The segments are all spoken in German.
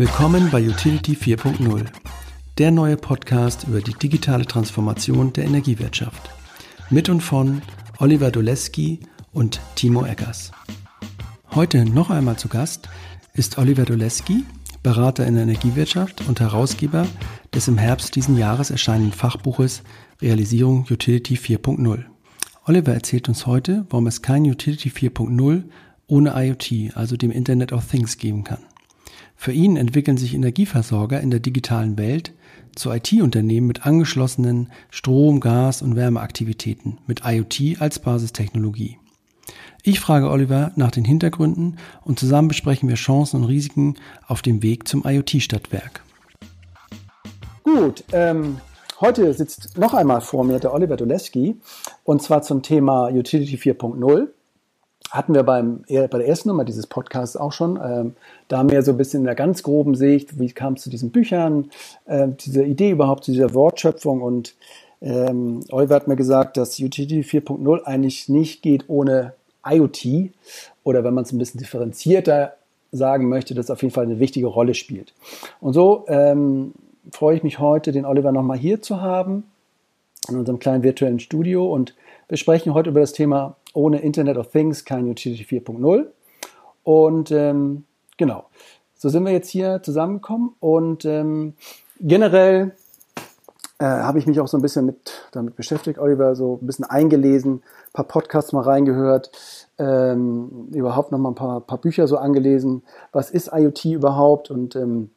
Willkommen bei Utility 4.0, der neue Podcast über die digitale Transformation der Energiewirtschaft. Mit und von Oliver Doleski und Timo Eggers. Heute noch einmal zu Gast ist Oliver Doleski, Berater in der Energiewirtschaft und Herausgeber des im Herbst diesen Jahres erscheinenden Fachbuches Realisierung Utility 4.0. Oliver erzählt uns heute, warum es kein Utility 4.0 ohne IoT, also dem Internet of Things, geben kann. Für ihn entwickeln sich Energieversorger in der digitalen Welt zu IT-Unternehmen mit angeschlossenen Strom-, Gas- und Wärmeaktivitäten mit IoT als Basistechnologie. Ich frage Oliver nach den Hintergründen und zusammen besprechen wir Chancen und Risiken auf dem Weg zum IoT-Stadtwerk. Gut, ähm, heute sitzt noch einmal vor mir der Oliver Doleski und zwar zum Thema Utility 4.0 hatten wir beim, bei der ersten Nummer dieses Podcasts auch schon. Ähm, da mehr so ein bisschen in der ganz groben Sicht, wie kam es zu diesen Büchern, äh, diese Idee überhaupt zu dieser Wortschöpfung. Und ähm, Oliver hat mir gesagt, dass Utility 4.0 eigentlich nicht geht ohne IoT oder wenn man es ein bisschen differenzierter sagen möchte, dass auf jeden Fall eine wichtige Rolle spielt. Und so ähm, freue ich mich heute, den Oliver nochmal hier zu haben in unserem kleinen virtuellen Studio und wir sprechen heute über das Thema ohne Internet of Things kein Utility 4.0. Und ähm, genau, so sind wir jetzt hier zusammengekommen und ähm, generell äh, habe ich mich auch so ein bisschen mit damit beschäftigt, Oliver, so ein bisschen eingelesen, ein paar Podcasts mal reingehört, ähm, überhaupt noch mal ein paar, paar Bücher so angelesen. Was ist IoT überhaupt? Und ähm,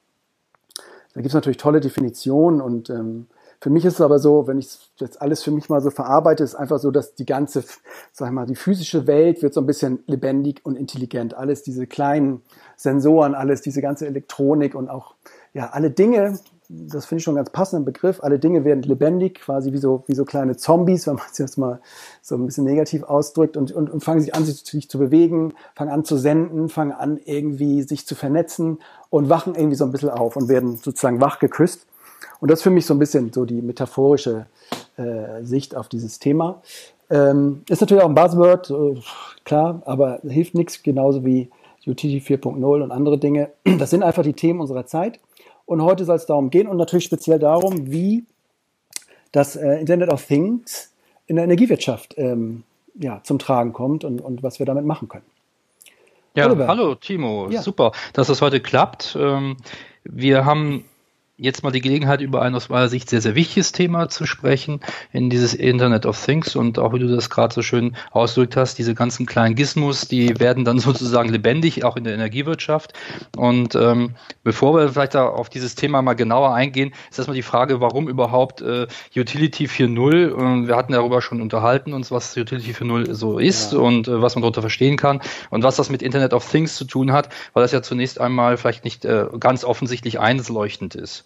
da gibt es natürlich tolle Definitionen und ähm, für mich ist es aber so, wenn ich jetzt alles für mich mal so verarbeite, ist einfach so, dass die ganze, sag ich mal, die physische Welt wird so ein bisschen lebendig und intelligent. Alles diese kleinen Sensoren, alles diese ganze Elektronik und auch ja alle Dinge, das finde ich schon einen ganz passenden Begriff. Alle Dinge werden lebendig, quasi wie so, wie so kleine Zombies, wenn man es jetzt mal so ein bisschen negativ ausdrückt und, und, und fangen sich an, sich, sich zu bewegen, fangen an zu senden, fangen an irgendwie sich zu vernetzen und wachen irgendwie so ein bisschen auf und werden sozusagen wach geküsst. Und das ist für mich so ein bisschen so die metaphorische äh, Sicht auf dieses Thema. Ähm, ist natürlich auch ein Buzzword, äh, klar, aber hilft nichts, genauso wie UTT 4.0 und andere Dinge. Das sind einfach die Themen unserer Zeit. Und heute soll es darum gehen und natürlich speziell darum, wie das äh, Internet of Things in der Energiewirtschaft ähm, ja, zum Tragen kommt und, und was wir damit machen können. Ja, Oliver. hallo Timo, ja. super, dass das heute klappt. Ähm, wir haben jetzt mal die Gelegenheit, über ein aus meiner Sicht sehr, sehr wichtiges Thema zu sprechen, in dieses Internet of Things und auch wie du das gerade so schön ausgedrückt hast, diese ganzen kleinen Gizmos, die werden dann sozusagen lebendig, auch in der Energiewirtschaft. Und ähm, bevor wir vielleicht da auf dieses Thema mal genauer eingehen, ist erstmal die Frage, warum überhaupt äh, Utility 4.0? Äh, wir hatten darüber schon unterhalten, uns was Utility 4.0 so ist ja. und äh, was man darunter verstehen kann und was das mit Internet of Things zu tun hat, weil das ja zunächst einmal vielleicht nicht äh, ganz offensichtlich einleuchtend ist.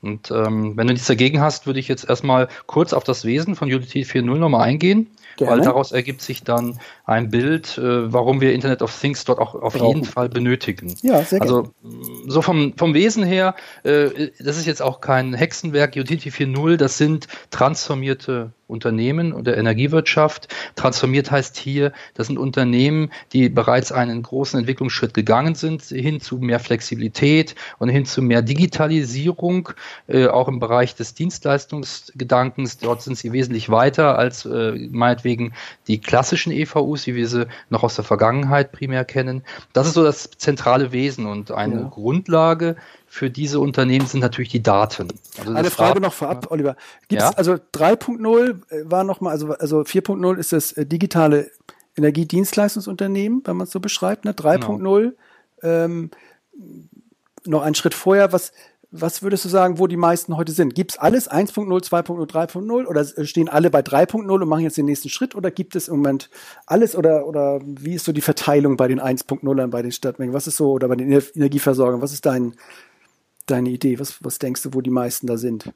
Und ähm, wenn du nichts dagegen hast, würde ich jetzt erstmal kurz auf das Wesen von Unity 4.0 nochmal eingehen, Gerne. weil daraus ergibt sich dann ein Bild, äh, warum wir Internet of Things dort auch auf Brauchen. jeden Fall benötigen. Ja, sehr gerne. Also so vom, vom Wesen her, äh, das ist jetzt auch kein Hexenwerk, Utility 4.0, das sind transformierte Unternehmen und der Energiewirtschaft. Transformiert heißt hier, das sind Unternehmen, die bereits einen großen Entwicklungsschritt gegangen sind, hin zu mehr Flexibilität und hin zu mehr Digitalisierung, äh, auch im Bereich des Dienstleistungsgedankens. Dort sind sie wesentlich weiter als äh, meinetwegen die klassischen EVUs, wie wir sie noch aus der Vergangenheit primär kennen. Das ist so das zentrale Wesen und eine ja. Grundlage für diese Unternehmen sind natürlich die Daten. Also Eine Frage Daten, noch vorab, Oliver. Gibt's, ja? also 3.0 äh, war nochmal, also, also 4.0 ist das äh, digitale Energiedienstleistungsunternehmen, wenn man es so beschreibt, ne? 3.0 genau. ähm, noch einen Schritt vorher, was, was würdest du sagen, wo die meisten heute sind? Gibt es alles 1.0, 2.0, 3.0 oder stehen alle bei 3.0 und machen jetzt den nächsten Schritt oder gibt es im Moment alles oder, oder wie ist so die Verteilung bei den 1.0ern, bei den Stadtmengen? Was ist so oder bei den Energieversorgern? Was ist dein, deine Idee? Was, was denkst du, wo die meisten da sind?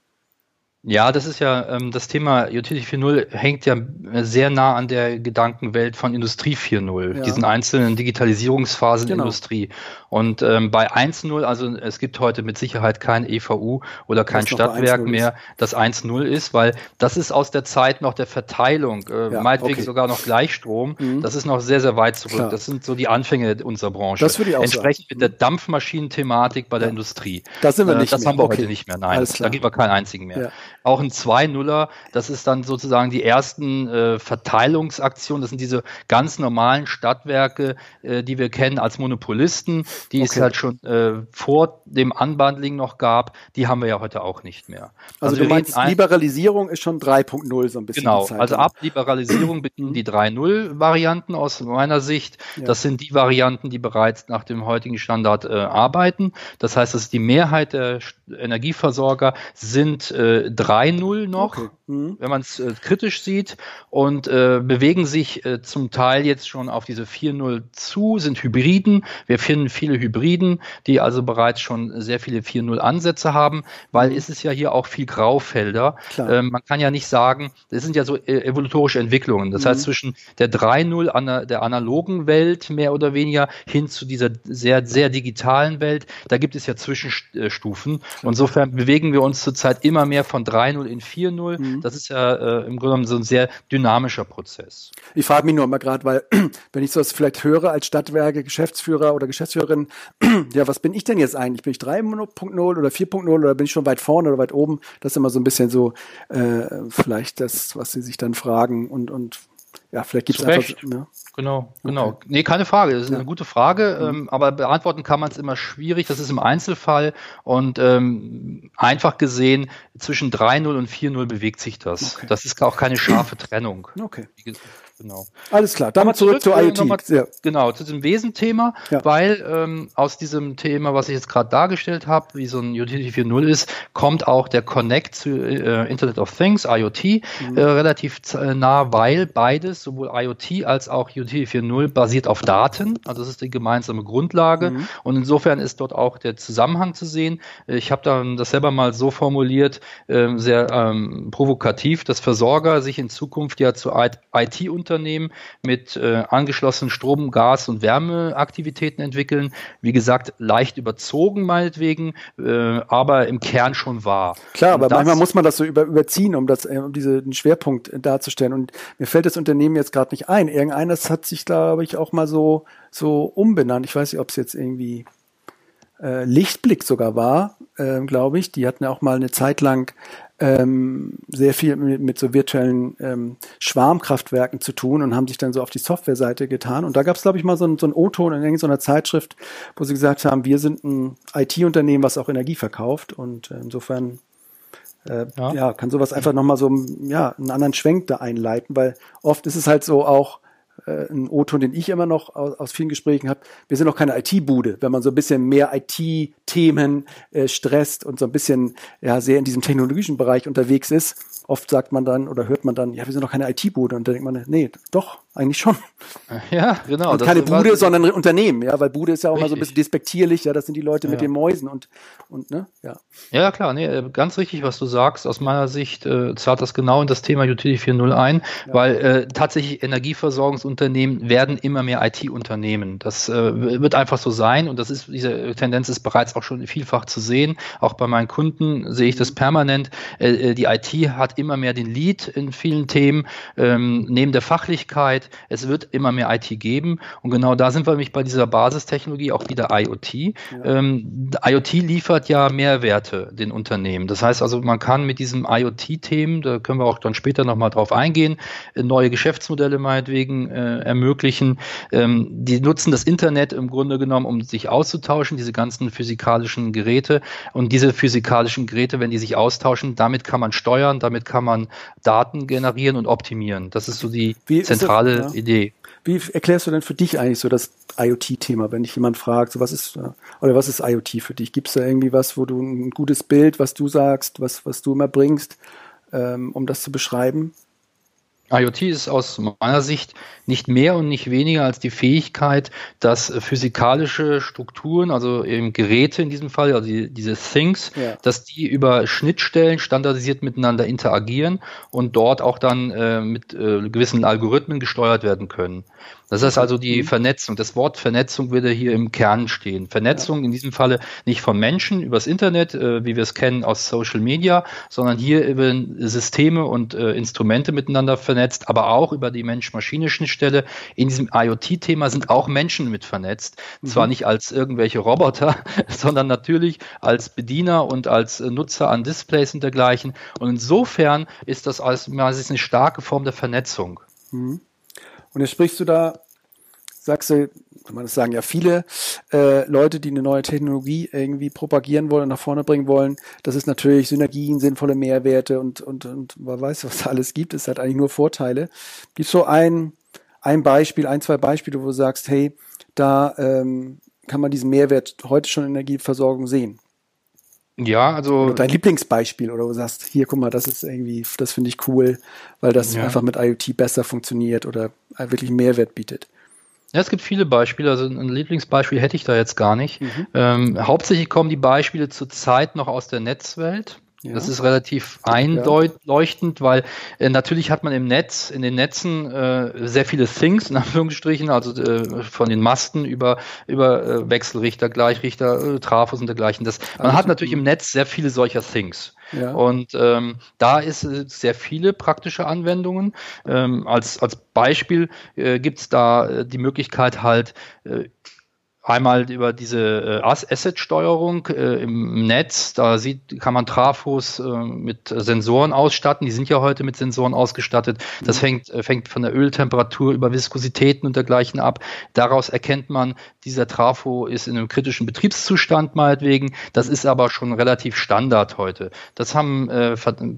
Ja, das ist ja, ähm, das Thema Utility 4.0 hängt ja sehr nah an der Gedankenwelt von Industrie 4.0, ja. diesen einzelnen Digitalisierungsphasen genau. der Industrie. Und ähm, bei 1.0, also es gibt heute mit Sicherheit kein EVU oder kein Stadtwerk mehr, das 1.0 ist, weil das ist aus der Zeit noch der Verteilung, äh, ja, meinetwegen okay. sogar noch Gleichstrom. Mhm. Das ist noch sehr, sehr weit zurück. Klar. Das sind so die Anfänge unserer Branche. Das würde ich auch Entsprechend sagen. mit der Dampfmaschinenthematik bei der Industrie. Das sind wir äh, nicht äh, Das mehr. haben wir okay. heute nicht mehr. Nein, da gibt wir keinen einzigen mehr auch ein 2-0er. Das ist dann sozusagen die ersten äh, Verteilungsaktionen. Das sind diese ganz normalen Stadtwerke, äh, die wir kennen als Monopolisten, die okay. es halt schon äh, vor dem Unbundling noch gab. Die haben wir ja heute auch nicht mehr. Also, also du meinst, Liberalisierung ist schon 3.0 so ein bisschen. Genau, also ab Liberalisierung bitten die 3.0-Varianten aus meiner Sicht. Ja. Das sind die Varianten, die bereits nach dem heutigen Standard äh, arbeiten. Das heißt, dass die Mehrheit der Energieversorger sind äh, 3-0 noch, okay. Mhm. wenn man es äh, kritisch sieht, und äh, bewegen sich äh, zum Teil jetzt schon auf diese 4-0 zu, sind Hybriden. Wir finden viele Hybriden, die also bereits schon sehr viele 4-0 Ansätze haben, weil mhm. es ist ja hier auch viel Graufelder. Ähm, man kann ja nicht sagen, das sind ja so äh, evolutorische Entwicklungen. Das mhm. heißt, zwischen der 3-0 an der analogen Welt mehr oder weniger hin zu dieser sehr, sehr digitalen Welt, da gibt es ja Zwischenstufen. Insofern bewegen wir uns zurzeit immer mehr von 3-0 in 4-0. Mhm. Das ist ja äh, im Grunde genommen so ein sehr dynamischer Prozess. Ich frage mich nur mal gerade, weil wenn ich sowas vielleicht höre als Stadtwerke, Geschäftsführer oder Geschäftsführerin, ja, was bin ich denn jetzt eigentlich? Bin ich 3.0 oder 4.0 oder bin ich schon weit vorne oder weit oben? Das ist immer so ein bisschen so äh, vielleicht das, was sie sich dann fragen und, und ja, vielleicht gibt es einfach. Ja. Genau, genau. Okay. Nee, keine Frage. Das ist ja. eine gute Frage, mhm. ähm, aber beantworten kann man es immer schwierig. Das ist im Einzelfall und ähm, einfach gesehen zwischen 3-0 und 4-0 bewegt sich das. Okay. Das ist auch keine scharfe Trennung. Okay. Genau. Alles klar, mal zurück, zurück zur IoT. Ja. Genau, zu diesem Wesenthema, ja. weil ähm, aus diesem Thema, was ich jetzt gerade dargestellt habe, wie so ein Utility 4.0 ist, kommt auch der Connect zu äh, Internet of Things, IoT, mhm. äh, relativ äh, nah, weil beides, sowohl IoT als auch Utility 4.0, basiert auf Daten. Also das ist die gemeinsame Grundlage. Mhm. Und insofern ist dort auch der Zusammenhang zu sehen. Ich habe dann das selber mal so formuliert, äh, sehr ähm, provokativ, dass Versorger sich in Zukunft ja zu IT-Unternehmen Unternehmen mit äh, angeschlossenen Strom-, Gas- und Wärmeaktivitäten entwickeln. Wie gesagt, leicht überzogen meinetwegen, äh, aber im Kern schon wahr. Klar, aber manchmal muss man das so über, überziehen, um das, äh, um diesen Schwerpunkt darzustellen. Und mir fällt das Unternehmen jetzt gerade nicht ein. Irgendeines hat sich, glaube ich, auch mal so, so umbenannt. Ich weiß nicht, ob es jetzt irgendwie äh, Lichtblick sogar war, äh, glaube ich. Die hatten ja auch mal eine Zeit lang ähm, sehr viel mit, mit so virtuellen ähm, Schwarmkraftwerken zu tun und haben sich dann so auf die Softwareseite getan. Und da gab es, glaube ich, mal so, ein, so ein O-Ton in irgendeiner Zeitschrift, wo sie gesagt haben, wir sind ein IT-Unternehmen, was auch Energie verkauft. Und äh, insofern äh, ja. ja. kann sowas einfach nochmal so ja, einen anderen Schwenk da einleiten, weil oft ist es halt so auch, äh, ein O-Ton, den ich immer noch aus, aus vielen Gesprächen habe. Wir sind noch keine IT-Bude. Wenn man so ein bisschen mehr IT-Themen äh, stresst und so ein bisschen ja sehr in diesem technologischen Bereich unterwegs ist, oft sagt man dann oder hört man dann, ja, wir sind noch keine IT-Bude. Und dann denkt man, nee, doch, eigentlich schon. Ja, genau. Und keine Bude, sondern Unternehmen, ja, weil Bude ist ja auch richtig. mal so ein bisschen despektierlich, ja, das sind die Leute ja. mit den Mäusen und, und, ne, ja. Ja, klar, nee, ganz richtig, was du sagst. Aus meiner Sicht äh, zahlt das genau in das Thema Utility 4.0 ein, ja. weil äh, tatsächlich Energieversorgungsunternehmen werden immer mehr IT-Unternehmen. Das äh, wird einfach so sein und das ist, diese Tendenz ist bereits auch schon vielfach zu sehen. Auch bei meinen Kunden sehe ich das permanent. Äh, äh die IT hat immer mehr den Lead in vielen Themen, ähm, neben der Fachlichkeit. Es wird immer mehr IT geben. Und genau da sind wir nämlich bei dieser Basistechnologie, auch wieder IoT. Ja. Ähm, IoT liefert ja Mehrwerte den Unternehmen. Das heißt also, man kann mit diesem IoT-Themen, da können wir auch dann später nochmal drauf eingehen, äh, neue Geschäftsmodelle meinetwegen äh, ermöglichen. Ähm, die nutzen das Internet im Grunde genommen, um sich auszutauschen, diese ganzen physikalischen Geräte. Und diese physikalischen Geräte, wenn die sich austauschen, damit kann man steuern, damit kann man Daten generieren und optimieren. Das ist so die Wie zentrale ja. Idee. Wie erklärst du denn für dich eigentlich so das IoT-Thema, wenn dich jemand fragt, so was ist oder was ist IoT für dich? Gibt es da irgendwie was, wo du ein gutes Bild, was du sagst, was was du immer bringst, ähm, um das zu beschreiben? IoT ist aus meiner Sicht nicht mehr und nicht weniger als die Fähigkeit, dass physikalische Strukturen, also eben Geräte in diesem Fall, also die, diese Things, ja. dass die über Schnittstellen standardisiert miteinander interagieren und dort auch dann äh, mit äh, gewissen Algorithmen gesteuert werden können. Das ist also die mhm. Vernetzung. Das Wort Vernetzung würde hier im Kern stehen. Vernetzung in diesem Falle nicht von Menschen übers Internet, äh, wie wir es kennen aus Social Media, sondern hier über Systeme und äh, Instrumente miteinander vernetzt, aber auch über die Mensch-Maschine-Schnittstelle. In diesem IoT-Thema sind auch Menschen mit vernetzt. Mhm. Zwar nicht als irgendwelche Roboter, sondern natürlich als Bediener und als äh, Nutzer an Displays und dergleichen. Und insofern ist das als eine starke Form der Vernetzung. Mhm. Und jetzt sprichst du da, sagst du, kann man das sagen, ja, viele äh, Leute, die eine neue Technologie irgendwie propagieren wollen und nach vorne bringen wollen, das ist natürlich Synergien, sinnvolle Mehrwerte und, und, und man weiß, was da alles gibt, es hat eigentlich nur Vorteile. Gibt so ein, ein Beispiel, ein, zwei Beispiele, wo du sagst, hey, da ähm, kann man diesen Mehrwert heute schon in Energieversorgung sehen? Ja, also. Oder dein Lieblingsbeispiel oder wo du sagst, hier, guck mal, das ist irgendwie, das finde ich cool, weil das ja. einfach mit IoT besser funktioniert oder wirklich Mehrwert bietet. Ja, es gibt viele Beispiele. Also ein Lieblingsbeispiel hätte ich da jetzt gar nicht. Mhm. Ähm, hauptsächlich kommen die Beispiele zurzeit noch aus der Netzwelt. Ja. Das ist relativ einleuchtend, ja. weil äh, natürlich hat man im Netz, in den Netzen äh, sehr viele Things, in Anführungsstrichen, also äh, von den Masten über, über äh, Wechselrichter, Gleichrichter, äh, Trafos und dergleichen. Das, man also, hat natürlich im Netz sehr viele solcher Things. Ja. Und ähm, da ist es sehr viele praktische Anwendungen. Ähm, als, als Beispiel äh, gibt es da äh, die Möglichkeit halt, äh, Einmal über diese äh, Asset-Steuerung äh, im Netz, da sieht, kann man Trafos äh, mit Sensoren ausstatten. Die sind ja heute mit Sensoren ausgestattet. Das mhm. fängt, fängt von der Öltemperatur über Viskositäten und dergleichen ab. Daraus erkennt man, dieser Trafo ist in einem kritischen Betriebszustand meinetwegen. Das ist aber schon relativ Standard heute. Das haben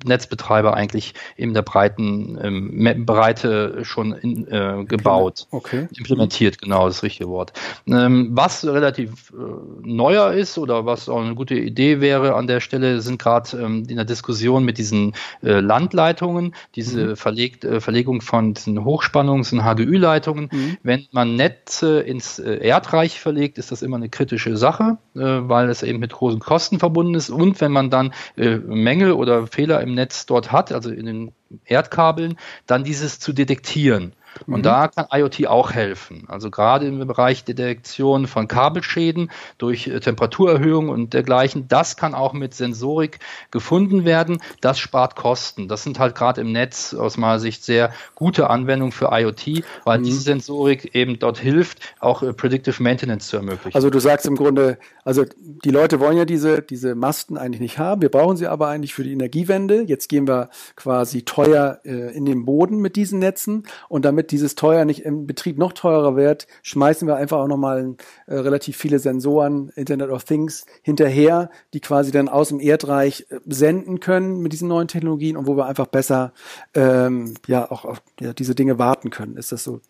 Netzbetreiber eigentlich in der breiten ähm, Breite schon in, gebaut. Okay. Implementiert, genau, das richtige Wort. Ähm, was relativ äh, neuer ist oder was auch eine gute Idee wäre an der Stelle, sind gerade ähm, in der Diskussion mit diesen äh, Landleitungen, diese mhm. verlegt, äh, Verlegung von diesen Hochspannungs- und HGÜ-Leitungen. Mhm. Wenn man Netze ins äh, Erdreich verlegt, ist das immer eine kritische Sache, äh, weil es eben mit großen Kosten verbunden ist. Und wenn man dann äh, Mängel oder Fehler im Netz dort hat, also in den Erdkabeln, dann dieses zu detektieren. Und mhm. da kann IoT auch helfen. Also gerade im Bereich Detektion von Kabelschäden durch äh, Temperaturerhöhung und dergleichen, das kann auch mit Sensorik gefunden werden. Das spart Kosten. Das sind halt gerade im Netz aus meiner Sicht sehr gute Anwendungen für IoT, weil mhm. diese Sensorik eben dort hilft, auch äh, Predictive Maintenance zu ermöglichen. Also du sagst im Grunde, also die Leute wollen ja diese, diese Masten eigentlich nicht haben. Wir brauchen sie aber eigentlich für die Energiewende. Jetzt gehen wir quasi teuer äh, in den Boden mit diesen Netzen und damit damit dieses teuer nicht im Betrieb noch teurer wird, schmeißen wir einfach auch nochmal äh, relativ viele Sensoren, Internet of Things, hinterher, die quasi dann aus dem Erdreich äh, senden können mit diesen neuen Technologien und wo wir einfach besser ähm, ja auch auf ja, diese Dinge warten können. Ist das so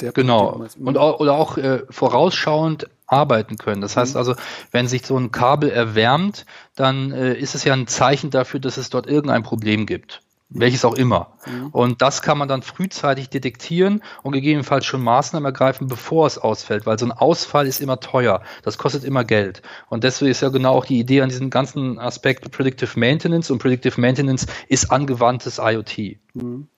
der Genau. Punkt, und auch, oder auch äh, vorausschauend arbeiten können. Das heißt mhm. also, wenn sich so ein Kabel erwärmt, dann äh, ist es ja ein Zeichen dafür, dass es dort irgendein Problem gibt welches auch immer. Mhm. Und das kann man dann frühzeitig detektieren und gegebenenfalls schon Maßnahmen ergreifen, bevor es ausfällt, weil so ein Ausfall ist immer teuer. Das kostet immer Geld. Und deswegen ist ja genau auch die Idee an diesem ganzen Aspekt Predictive Maintenance und Predictive Maintenance ist angewandtes IoT. Mhm.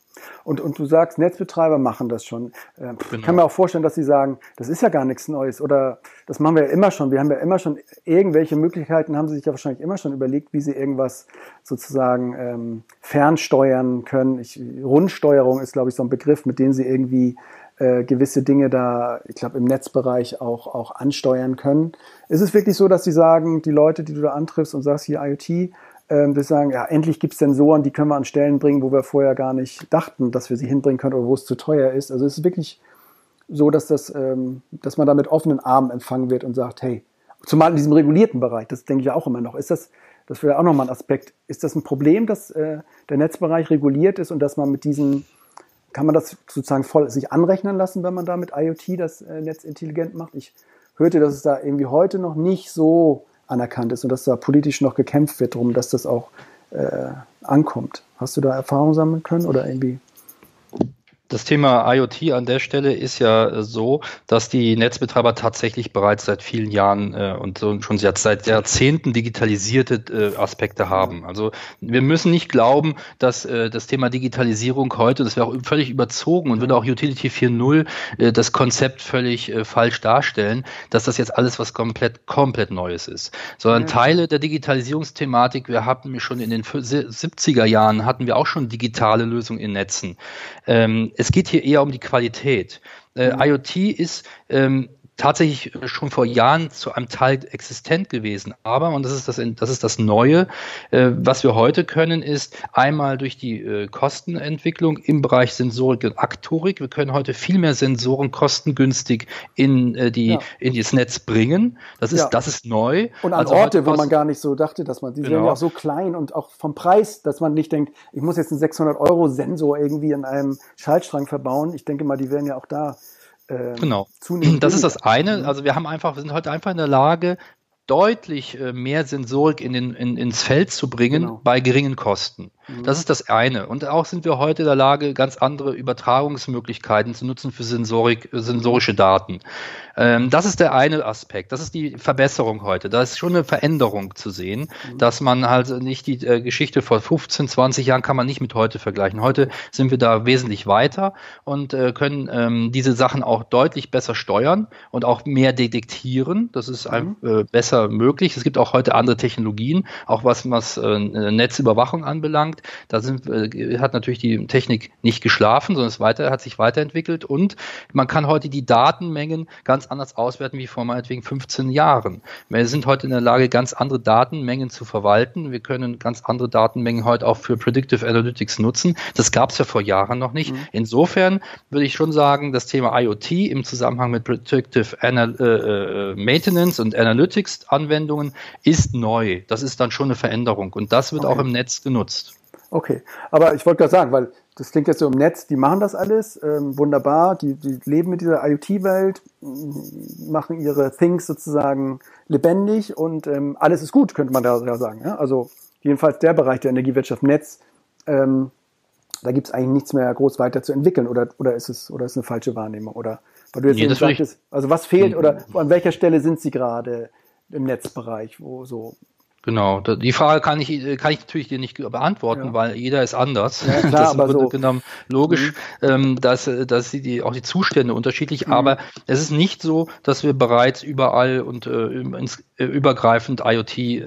Und, und du sagst, Netzbetreiber machen das schon. Äh, genau. Ich kann mir auch vorstellen, dass sie sagen, das ist ja gar nichts Neues oder das machen wir ja immer schon. Wir haben ja immer schon irgendwelche Möglichkeiten, haben sie sich ja wahrscheinlich immer schon überlegt, wie sie irgendwas sozusagen ähm, fernsteuern können. Ich, Rundsteuerung ist, glaube ich, so ein Begriff, mit dem sie irgendwie äh, gewisse Dinge da, ich glaube, im Netzbereich auch, auch ansteuern können. Ist es wirklich so, dass sie sagen, die Leute, die du da antriffst und sagst hier IoT, ähm, wir sagen, ja, endlich gibt es Sensoren, die können wir an Stellen bringen, wo wir vorher gar nicht dachten, dass wir sie hinbringen können oder wo es zu teuer ist. Also es ist wirklich so, dass, das, ähm, dass man da mit offenen Armen empfangen wird und sagt, hey, zumal in diesem regulierten Bereich, das denke ich auch immer noch, ist das, das wäre auch nochmal ein Aspekt, ist das ein Problem, dass äh, der Netzbereich reguliert ist und dass man mit diesen, kann man das sozusagen voll sich anrechnen lassen, wenn man da mit IoT das äh, Netz intelligent macht? Ich hörte, dass es da irgendwie heute noch nicht so anerkannt ist und dass da politisch noch gekämpft wird darum, dass das auch äh, ankommt. Hast du da Erfahrung sammeln können oder irgendwie? Das Thema IoT an der Stelle ist ja so, dass die Netzbetreiber tatsächlich bereits seit vielen Jahren äh, und so, schon seit Jahrzehnten digitalisierte äh, Aspekte haben. Also wir müssen nicht glauben, dass äh, das Thema Digitalisierung heute, das wäre auch völlig überzogen und würde auch Utility 4.0 äh, das Konzept völlig äh, falsch darstellen, dass das jetzt alles was komplett, komplett Neues ist. Sondern ja. Teile der Digitalisierungsthematik, wir hatten schon in den 70er Jahren, hatten wir auch schon digitale Lösungen in Netzen. Ähm, es geht hier eher um die Qualität. Äh, mhm. IoT ist ähm, tatsächlich schon vor Jahren zu einem Teil existent gewesen. Aber, und das ist das, das, ist das Neue, äh, was wir heute können, ist einmal durch die äh, Kostenentwicklung im Bereich Sensorik und Aktorik. Wir können heute viel mehr Sensoren kostengünstig in, äh, die, ja. in das Netz bringen. Das ist, ja. das ist neu. Und an also Orte, wo man gar nicht so dachte, dass man, die genau. sind ja auch so klein und auch vom Preis, dass man nicht denkt, ich muss jetzt einen 600 Euro Sensor irgendwie in einem Schaltstrang verbauen. Ich denke mal, die werden ja auch da ähm, genau. Das ist das eine. Also wir haben einfach, wir sind heute einfach in der Lage, deutlich äh, mehr Sensorik in den, in, ins Feld zu bringen genau. bei geringen Kosten. Mhm. Das ist das eine. Und auch sind wir heute in der Lage, ganz andere Übertragungsmöglichkeiten zu nutzen für Sensorik, sensorische Daten. Ähm, das ist der eine Aspekt. Das ist die Verbesserung heute. Da ist schon eine Veränderung zu sehen, mhm. dass man halt nicht die äh, Geschichte vor 15, 20 Jahren kann man nicht mit heute vergleichen. Heute sind wir da wesentlich weiter und äh, können ähm, diese Sachen auch deutlich besser steuern und auch mehr detektieren. Das ist mhm. äh, besser besser möglich. Es gibt auch heute andere Technologien, auch was, was äh, Netzüberwachung anbelangt. Da sind, äh, hat natürlich die Technik nicht geschlafen, sondern es weiter, hat sich weiterentwickelt und man kann heute die Datenmengen ganz anders auswerten wie vor meinetwegen 15 Jahren. Wir sind heute in der Lage, ganz andere Datenmengen zu verwalten. Wir können ganz andere Datenmengen heute auch für Predictive Analytics nutzen. Das gab es ja vor Jahren noch nicht. Mhm. Insofern würde ich schon sagen, das Thema IoT im Zusammenhang mit Predictive Anal äh, äh Maintenance und Analytics Anwendungen ist neu. Das ist dann schon eine Veränderung und das wird okay. auch im Netz genutzt. Okay, aber ich wollte gerade sagen, weil das klingt jetzt so im Netz, die machen das alles, ähm, wunderbar, die, die leben mit dieser IoT-Welt, machen ihre Things sozusagen lebendig und ähm, alles ist gut, könnte man da ja sagen. Ja? Also jedenfalls der Bereich der Energiewirtschaft Netz, ähm, da gibt es eigentlich nichts mehr groß weiter zu entwickeln oder, oder ist es oder ist eine falsche Wahrnehmung oder weil du jetzt nee, sagtest, also was fehlt mhm. oder an welcher Stelle sind sie gerade? im Netzbereich, wo so Genau, die Frage kann ich, kann ich natürlich dir nicht beantworten, ja. weil jeder ist anders. Ja, klar, das ist aber so. genommen logisch, mhm. ähm, dass, dass die, auch die Zustände unterschiedlich, mhm. aber es ist nicht so, dass wir bereits überall und äh, ins, äh, übergreifend IoT äh,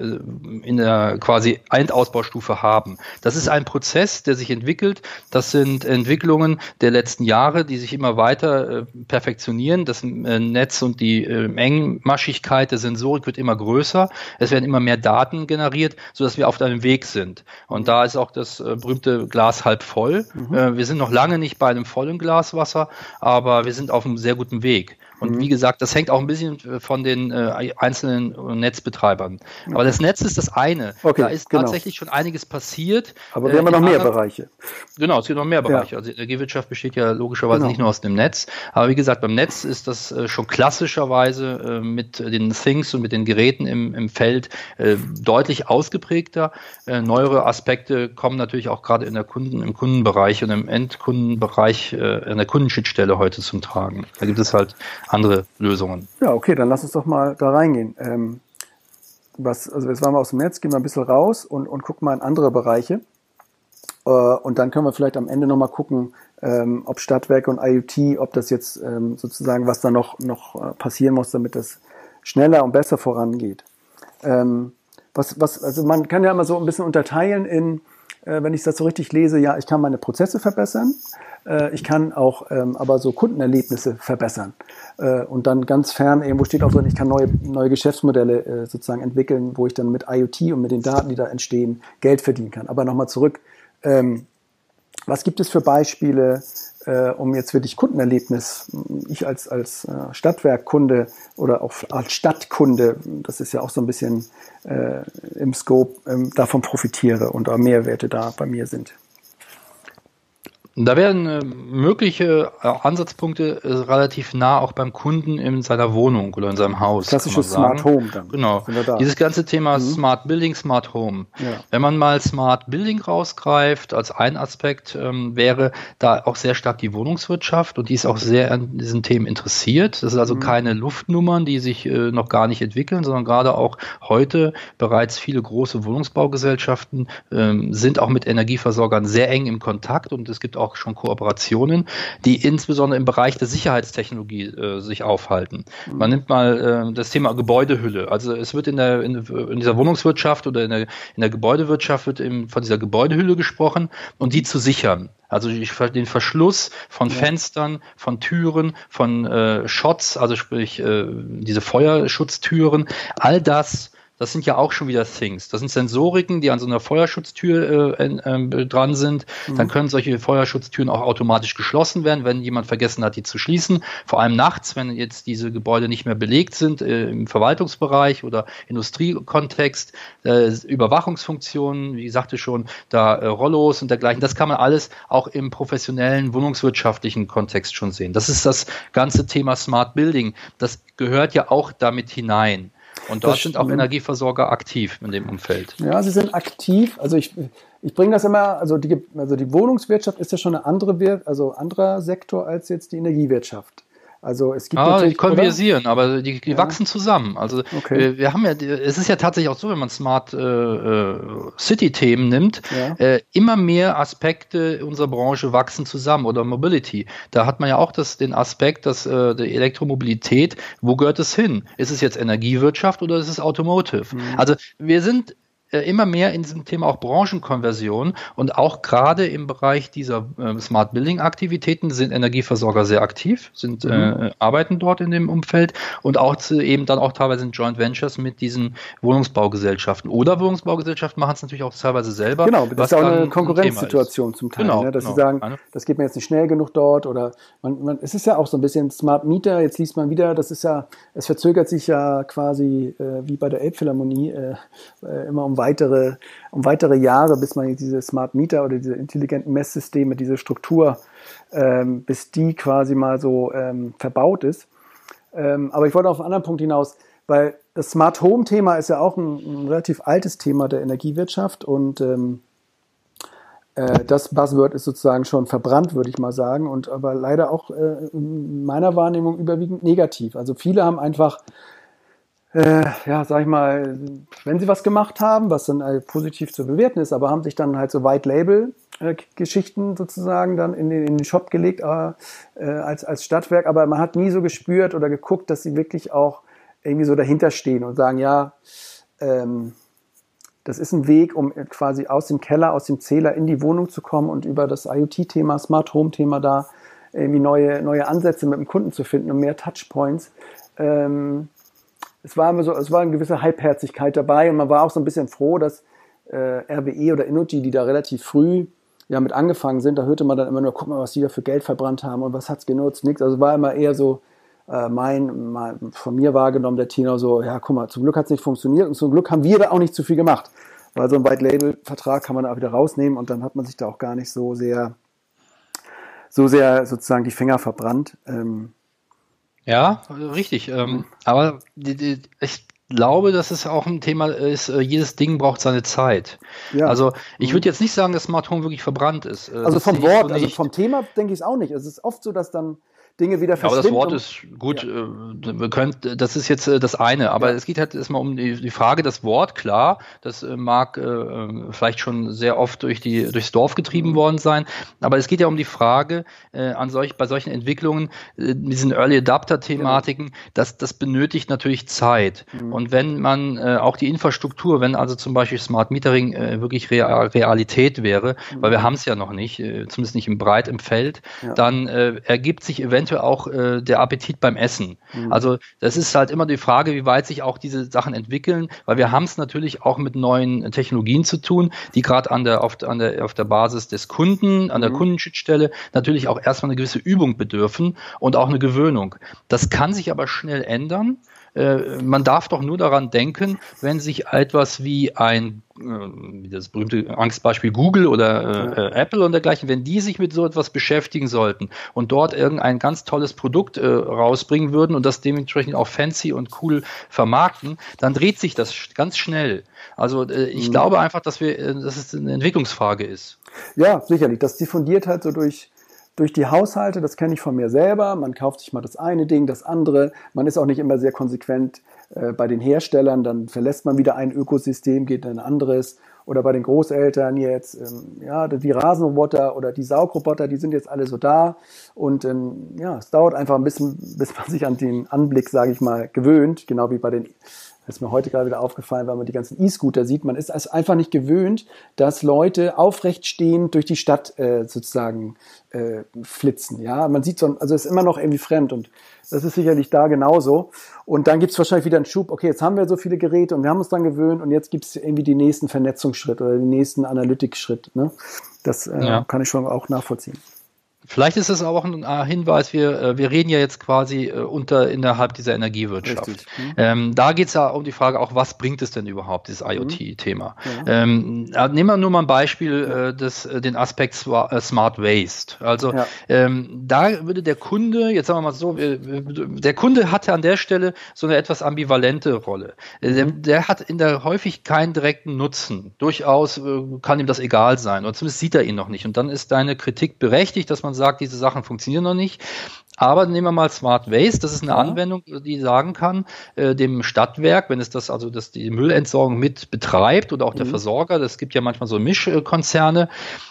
in der quasi Endausbaustufe haben. Das ist ein Prozess, der sich entwickelt. Das sind Entwicklungen der letzten Jahre, die sich immer weiter äh, perfektionieren. Das äh, Netz und die äh, Engmaschigkeit der Sensorik wird immer größer. Es werden immer mehr Daten Daten generiert, sodass wir auf einem Weg sind. Und da ist auch das äh, berühmte Glas halb voll. Mhm. Äh, wir sind noch lange nicht bei einem vollen Glas Wasser, aber wir sind auf einem sehr guten Weg. Und mhm. wie gesagt, das hängt auch ein bisschen von den äh, einzelnen Netzbetreibern. Aber das Netz ist das eine. Okay, da ist genau. tatsächlich schon einiges passiert. Aber wir äh, haben noch mehr Bereiche. Genau, es gibt noch mehr Bereiche. Ja. Also Energiewirtschaft besteht ja logischerweise genau. nicht nur aus dem Netz. Aber wie gesagt, beim Netz ist das äh, schon klassischerweise äh, mit den Things und mit den Geräten im, im Feld äh, deutlich ausgeprägter. Äh, neuere Aspekte kommen natürlich auch gerade in der Kunden, im Kundenbereich und im Endkundenbereich, äh, in der Kundenschnittstelle heute zum Tragen. Da gibt es halt andere Lösungen. Ja, okay, dann lass uns doch mal da reingehen. Ähm, was, also jetzt waren wir aus dem Netz, gehen wir ein bisschen raus und, und gucken mal in andere Bereiche. Äh, und dann können wir vielleicht am Ende nochmal gucken, ähm, ob Stadtwerke und IoT, ob das jetzt ähm, sozusagen, was da noch, noch äh, passieren muss, damit das schneller und besser vorangeht. Ähm, was, was, also man kann ja immer so ein bisschen unterteilen in, wenn ich das so richtig lese, ja, ich kann meine Prozesse verbessern, äh, ich kann auch ähm, aber so Kundenerlebnisse verbessern. Äh, und dann ganz fern irgendwo steht auch so, ich kann neue, neue Geschäftsmodelle äh, sozusagen entwickeln, wo ich dann mit IoT und mit den Daten, die da entstehen, Geld verdienen kann. Aber nochmal zurück, ähm, was gibt es für Beispiele, äh, um jetzt wirklich Kundenerlebnis, ich als, als äh, Stadtwerkkunde oder auch als Stadtkunde, das ist ja auch so ein bisschen äh, im Scope, ähm, davon profitiere und auch Mehrwerte da bei mir sind? Da werden äh, mögliche äh, Ansatzpunkte äh, relativ nah auch beim Kunden in seiner Wohnung oder in seinem Haus. Klassisches Smart Home dann. Genau. Dieses ganze Thema mhm. Smart Building, Smart Home. Ja. Wenn man mal Smart Building rausgreift, als ein Aspekt ähm, wäre da auch sehr stark die Wohnungswirtschaft und die ist auch sehr an diesen Themen interessiert. Das sind also mhm. keine Luftnummern, die sich äh, noch gar nicht entwickeln, sondern gerade auch heute bereits viele große Wohnungsbaugesellschaften ähm, sind auch mit Energieversorgern sehr eng im Kontakt und es gibt auch auch schon Kooperationen, die insbesondere im Bereich der Sicherheitstechnologie äh, sich aufhalten. Mhm. Man nimmt mal äh, das Thema Gebäudehülle. Also es wird in, der, in, in dieser Wohnungswirtschaft oder in der, in der Gebäudewirtschaft wird eben von dieser Gebäudehülle gesprochen und die zu sichern. Also den Verschluss von ja. Fenstern, von Türen, von äh, Shots, also sprich äh, diese Feuerschutztüren, all das das sind ja auch schon wieder Things. Das sind Sensoriken, die an so einer Feuerschutztür äh, äh, dran sind. Mhm. Dann können solche Feuerschutztüren auch automatisch geschlossen werden, wenn jemand vergessen hat, die zu schließen. Vor allem nachts, wenn jetzt diese Gebäude nicht mehr belegt sind äh, im Verwaltungsbereich oder Industriekontext, äh, Überwachungsfunktionen, wie sagte schon, da äh, Rollos und dergleichen. Das kann man alles auch im professionellen, wohnungswirtschaftlichen Kontext schon sehen. Das ist das ganze Thema Smart Building. Das gehört ja auch damit hinein. Und dort das sind auch Energieversorger aktiv in dem Umfeld. Ja, sie sind aktiv. Also ich, ich bringe das immer, also die, also die Wohnungswirtschaft ist ja schon eine andere, also anderer Sektor als jetzt die Energiewirtschaft. Also es gibt ah, natürlich, die konversieren, oder? aber die, die ja. wachsen zusammen. Also okay. wir, wir, haben ja, es ist ja tatsächlich auch so, wenn man Smart äh, äh, City-Themen nimmt, ja. äh, immer mehr Aspekte unserer Branche wachsen zusammen oder Mobility. Da hat man ja auch das, den Aspekt, dass äh, die Elektromobilität, wo gehört es hin? Ist es jetzt Energiewirtschaft oder ist es Automotive? Mhm. Also wir sind immer mehr in diesem Thema auch Branchenkonversion und auch gerade im Bereich dieser äh, Smart Building Aktivitäten sind Energieversorger sehr aktiv, sind mhm. äh, arbeiten dort in dem Umfeld und auch zu, eben dann auch teilweise in Joint Ventures mit diesen Wohnungsbaugesellschaften oder Wohnungsbaugesellschaften machen es natürlich auch teilweise selber. Genau, das ist auch eine Konkurrenzsituation zum Teil, genau, ne? dass genau. sie sagen, das geht mir jetzt nicht schnell genug dort oder man, man, es ist ja auch so ein bisschen Smart Meter. Jetzt liest man wieder, das ist ja, es verzögert sich ja quasi äh, wie bei der Elbphilharmonie äh, äh immer um weitere, um weitere Jahre, bis man diese Smart Meter oder diese intelligenten Messsysteme, diese Struktur, ähm, bis die quasi mal so ähm, verbaut ist. Ähm, aber ich wollte auf einen anderen Punkt hinaus, weil das Smart Home Thema ist ja auch ein, ein relativ altes Thema der Energiewirtschaft und ähm, äh, das Buzzword ist sozusagen schon verbrannt, würde ich mal sagen, und aber leider auch äh, in meiner Wahrnehmung überwiegend negativ. Also viele haben einfach äh, ja, sag ich mal, wenn sie was gemacht haben, was dann halt positiv zu bewerten ist, aber haben sich dann halt so White Label äh, Geschichten sozusagen dann in den, in den Shop gelegt äh, äh, als, als Stadtwerk, aber man hat nie so gespürt oder geguckt, dass sie wirklich auch irgendwie so dahinter stehen und sagen, ja, ähm, das ist ein Weg, um quasi aus dem Keller, aus dem Zähler in die Wohnung zu kommen und über das IoT-Thema, Smart Home-Thema da irgendwie neue, neue Ansätze mit dem Kunden zu finden und mehr Touchpoints. Ähm, es war immer so, es war eine gewisse Halbherzigkeit dabei und man war auch so ein bisschen froh, dass äh, RWE oder Energy, die da relativ früh ja mit angefangen sind, da hörte man dann immer nur, guck mal, was die da für Geld verbrannt haben und was hat's genutzt, nichts. Also war immer eher so äh, mein, mein, von mir wahrgenommen der Tenor so, ja, guck mal, zum Glück hat's nicht funktioniert und zum Glück haben wir da auch nicht zu viel gemacht. Weil so ein White Label Vertrag kann man da auch wieder rausnehmen und dann hat man sich da auch gar nicht so sehr so sehr sozusagen die Finger verbrannt. Ähm, ja, richtig. Ähm, aber die, die, ich glaube, dass es auch ein Thema ist, äh, jedes Ding braucht seine Zeit. Ja. Also ich würde jetzt nicht sagen, dass Smart Home wirklich verbrannt ist. Äh, also vom Wort, so also vom Thema denke ich es auch nicht. Es ist oft so, dass dann Dinge wieder verschwinden. aber das Wort ist gut, ja. äh, wir können, das ist jetzt äh, das eine, aber ja. es geht halt erstmal um die, die, Frage, das Wort, klar, das äh, mag äh, äh, vielleicht schon sehr oft durch die, durchs Dorf getrieben mhm. worden sein, aber es geht ja um die Frage, äh, an solch, bei solchen Entwicklungen, diesen Early Adapter-Thematiken, genau. das, das benötigt natürlich Zeit. Mhm. Und wenn man auch die Infrastruktur, wenn also zum Beispiel Smart Metering wirklich Real, Realität wäre, mhm. weil wir haben es ja noch nicht, zumindest nicht im Breit im Feld, ja. dann ergibt sich eventuell eventuell auch äh, der Appetit beim Essen. Mhm. Also das ist halt immer die Frage, wie weit sich auch diese Sachen entwickeln, weil wir haben es natürlich auch mit neuen Technologien zu tun, die gerade an der, auf, an der, auf der Basis des Kunden, an der mhm. Kundenschnittstelle natürlich auch erstmal eine gewisse Übung bedürfen und auch eine Gewöhnung. Das kann sich aber schnell ändern äh, man darf doch nur daran denken, wenn sich etwas wie ein äh, das berühmte Angstbeispiel Google oder äh, äh, Apple und dergleichen, wenn die sich mit so etwas beschäftigen sollten und dort irgendein ganz tolles Produkt äh, rausbringen würden und das dementsprechend auch fancy und cool vermarkten, dann dreht sich das ganz schnell. Also äh, ich mhm. glaube einfach, dass wir, dass es eine Entwicklungsfrage ist. Ja, sicherlich. Das diffundiert halt so durch durch die Haushalte, das kenne ich von mir selber. Man kauft sich mal das eine Ding, das andere. Man ist auch nicht immer sehr konsequent äh, bei den Herstellern. Dann verlässt man wieder ein Ökosystem, geht in ein anderes. Oder bei den Großeltern jetzt, ähm, ja, die Rasenroboter oder die Saugroboter, die sind jetzt alle so da. Und ähm, ja, es dauert einfach ein bisschen, bis man sich an den Anblick, sage ich mal, gewöhnt. Genau wie bei den das ist mir heute gerade wieder aufgefallen, weil man die ganzen E-Scooter sieht. Man ist es einfach nicht gewöhnt, dass Leute aufrecht stehend durch die Stadt äh, sozusagen äh, flitzen. Ja, man sieht so, also es ist immer noch irgendwie fremd und das ist sicherlich da genauso. Und dann gibt es wahrscheinlich wieder einen Schub, okay, jetzt haben wir so viele Geräte und wir haben uns dann gewöhnt und jetzt gibt es irgendwie die nächsten Vernetzungsschritt oder den nächsten Analytikschritt. Ne? Das äh, ja. kann ich schon auch nachvollziehen. Vielleicht ist es auch ein äh, Hinweis, wir, äh, wir reden ja jetzt quasi äh, unter innerhalb dieser Energiewirtschaft. Mhm. Ähm, da geht es ja um die Frage auch, was bringt es denn überhaupt, dieses IoT-Thema. Mhm. Ja. Ähm, nehmen wir nur mal ein Beispiel, äh, des, den Aspekt Smart Waste. Also ja. ähm, da würde der Kunde, jetzt sagen wir mal so, der Kunde hatte an der Stelle so eine etwas ambivalente Rolle. Mhm. Der, der, hat in der häufig keinen direkten Nutzen. Durchaus äh, kann ihm das egal sein, oder zumindest sieht er ihn noch nicht. Und dann ist deine Kritik berechtigt, dass man sagt, diese Sachen funktionieren noch nicht. Aber nehmen wir mal Smart Waste, das ist eine ja. Anwendung, die sagen kann, äh, dem Stadtwerk, wenn es das also das die Müllentsorgung mit betreibt oder auch der mhm. Versorger, das gibt ja manchmal so Mischkonzerne,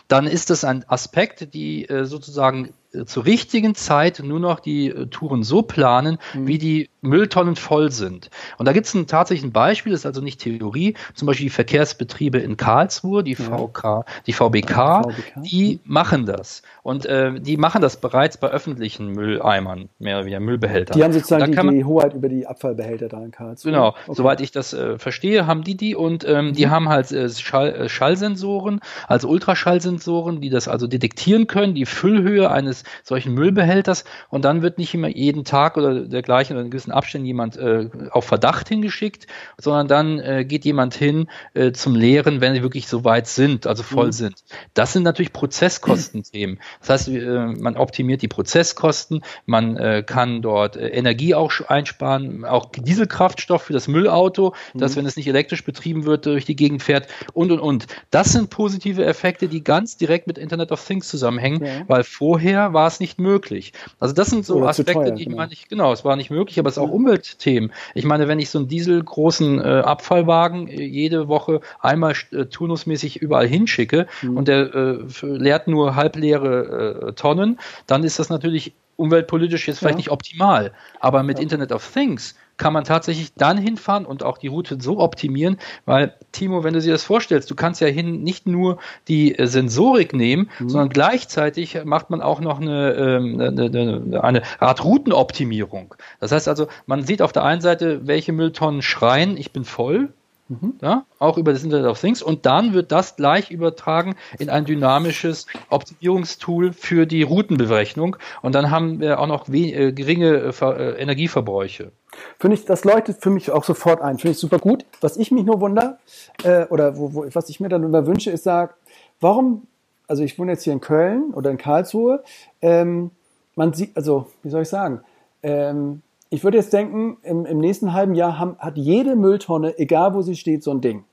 dann ist das ein Aspekt, die äh, sozusagen äh, zur richtigen Zeit nur noch die äh, Touren so planen, mhm. wie die Mülltonnen voll sind. Und da gibt es ein tatsächlich Beispiel, das ist also nicht Theorie, zum Beispiel die Verkehrsbetriebe in Karlsruhe, die VK, die VBK, die machen das. Und äh, die machen das bereits bei öffentlichen Mülleimern, mehr oder weniger Müllbehältern. Die haben sozusagen die, die, Hoheit über die Abfallbehälter da in Karlsruhe. Genau, okay. soweit ich das äh, verstehe, haben die die und ähm, mhm. die haben halt äh, Schall, Schallsensoren, also Ultraschallsensoren, die das also detektieren können, die Füllhöhe eines solchen Müllbehälters und dann wird nicht immer jeden Tag oder dergleichen oder in gewissen Abständen jemand äh, auf Verdacht hingeschickt, sondern dann äh, geht jemand hin äh, zum Leeren, wenn sie wirklich so weit sind, also voll mhm. sind. Das sind natürlich Prozesskostenthemen. Das heißt, äh, man optimiert die Prozesskosten, man äh, kann dort äh, Energie auch einsparen, auch Dieselkraftstoff für das Müllauto, mhm. dass wenn es nicht elektrisch betrieben wird, durch die Gegend fährt und und und. Das sind positive Effekte, die ganz direkt mit Internet of Things zusammenhängen, ja. weil vorher war es nicht möglich. Also das sind so Oder Aspekte, teuer, die ich genau. meine, ich, genau, es war nicht möglich, aber es ist auch Umweltthemen. Ich meine, wenn ich so einen dieselgroßen äh, Abfallwagen äh, jede Woche einmal äh, turnusmäßig überall hinschicke mhm. und der äh, leert nur halbleere äh, Tonnen, dann ist das natürlich umweltpolitisch jetzt vielleicht ja. nicht optimal. Aber mit ja. Internet of Things kann man tatsächlich dann hinfahren und auch die Route so optimieren, weil Timo, wenn du dir das vorstellst, du kannst ja hin nicht nur die äh, Sensorik nehmen, mhm. sondern gleichzeitig macht man auch noch eine, ähm, eine, eine, eine Art Routenoptimierung. Das heißt also, man sieht auf der einen Seite, welche Mülltonnen schreien, ich bin voll, Mhm. Ja, auch über das Internet of Things. Und dann wird das gleich übertragen in ein dynamisches Optimierungstool für die Routenberechnung. Und dann haben wir auch noch äh, geringe äh, äh, Energieverbräuche. Finde ich, das leuchtet für mich auch sofort ein. Finde ich super gut. Was ich mich nur wundere, äh, oder wo, wo, was ich mir dann immer wünsche, ist, sag, warum, also ich wohne jetzt hier in Köln oder in Karlsruhe, ähm, man sieht, also, wie soll ich sagen, ähm, ich würde jetzt denken, im, im nächsten halben Jahr haben, hat jede Mülltonne, egal wo sie steht, so ein Ding.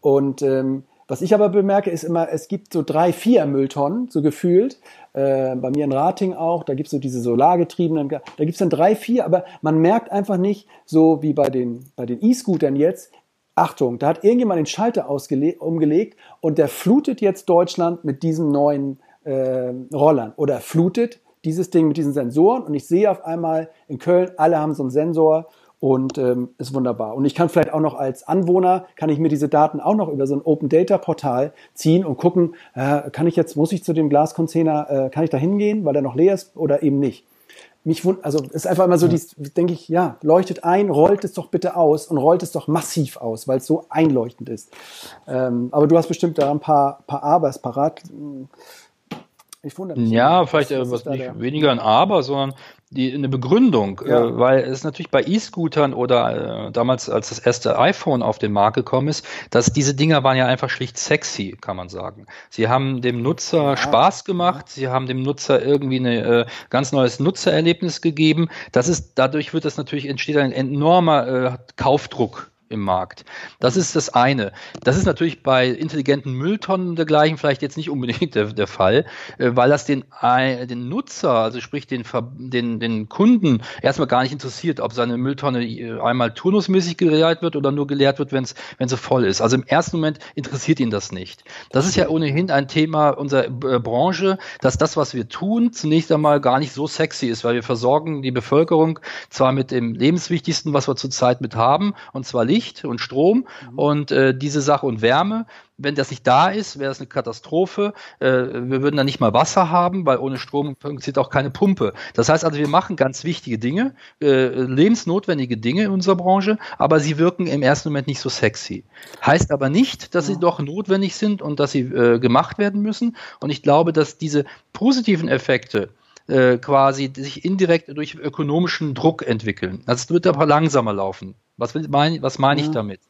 Und ähm, was ich aber bemerke, ist immer, es gibt so drei, vier Mülltonnen, so gefühlt. Äh, bei mir in Rating auch, da gibt es so diese solargetriebenen, da gibt es dann drei, vier, aber man merkt einfach nicht, so wie bei den bei den E-Scootern jetzt, Achtung, da hat irgendjemand den Schalter umgelegt und der flutet jetzt Deutschland mit diesen neuen äh, Rollern oder flutet dieses Ding mit diesen Sensoren und ich sehe auf einmal in Köln, alle haben so einen Sensor und ähm, ist wunderbar. Und ich kann vielleicht auch noch als Anwohner, kann ich mir diese Daten auch noch über so ein Open Data Portal ziehen und gucken, äh, kann ich jetzt, muss ich zu dem Glascontainer, äh, kann ich da hingehen, weil der noch leer ist oder eben nicht. Mich wund also ist einfach immer so, ja. denke ich, ja, leuchtet ein, rollt es doch bitte aus und rollt es doch massiv aus, weil es so einleuchtend ist. Ähm, aber du hast bestimmt da ein paar, paar Abers parat. Ich wundere mich. Ja, vielleicht was, was nicht weniger ein Aber, sondern die, eine Begründung, ja. äh, weil es natürlich bei E-Scootern oder äh, damals, als das erste iPhone auf den Markt gekommen ist, dass diese Dinger waren ja einfach schlicht sexy, kann man sagen. Sie haben dem Nutzer ja. Spaß gemacht, sie haben dem Nutzer irgendwie ein äh, ganz neues Nutzererlebnis gegeben. Das ist, dadurch wird das natürlich entsteht ein enormer äh, Kaufdruck im Markt. Das ist das eine. Das ist natürlich bei intelligenten Mülltonnen dergleichen vielleicht jetzt nicht unbedingt der, der Fall, äh, weil das den, den Nutzer, also sprich den, den, den Kunden, erstmal gar nicht interessiert, ob seine Mülltonne äh, einmal turnusmäßig geleert wird oder nur geleert wird, wenn sie voll ist. Also im ersten Moment interessiert ihn das nicht. Das ist ja ohnehin ein Thema unserer äh, Branche, dass das, was wir tun, zunächst einmal gar nicht so sexy ist, weil wir versorgen die Bevölkerung zwar mit dem lebenswichtigsten, was wir zurzeit mit haben, und zwar Licht und Strom mhm. und äh, diese Sache und Wärme. Wenn das nicht da ist, wäre es eine Katastrophe. Äh, wir würden dann nicht mal Wasser haben, weil ohne Strom funktioniert auch keine Pumpe. Das heißt also, wir machen ganz wichtige Dinge, äh, lebensnotwendige Dinge in unserer Branche, aber sie wirken im ersten Moment nicht so sexy. Heißt aber nicht, dass sie doch notwendig sind und dass sie äh, gemacht werden müssen. Und ich glaube, dass diese positiven Effekte, äh, quasi sich indirekt durch ökonomischen Druck entwickeln. Also es wird aber langsamer laufen. Was, will, mein, was meine ich damit?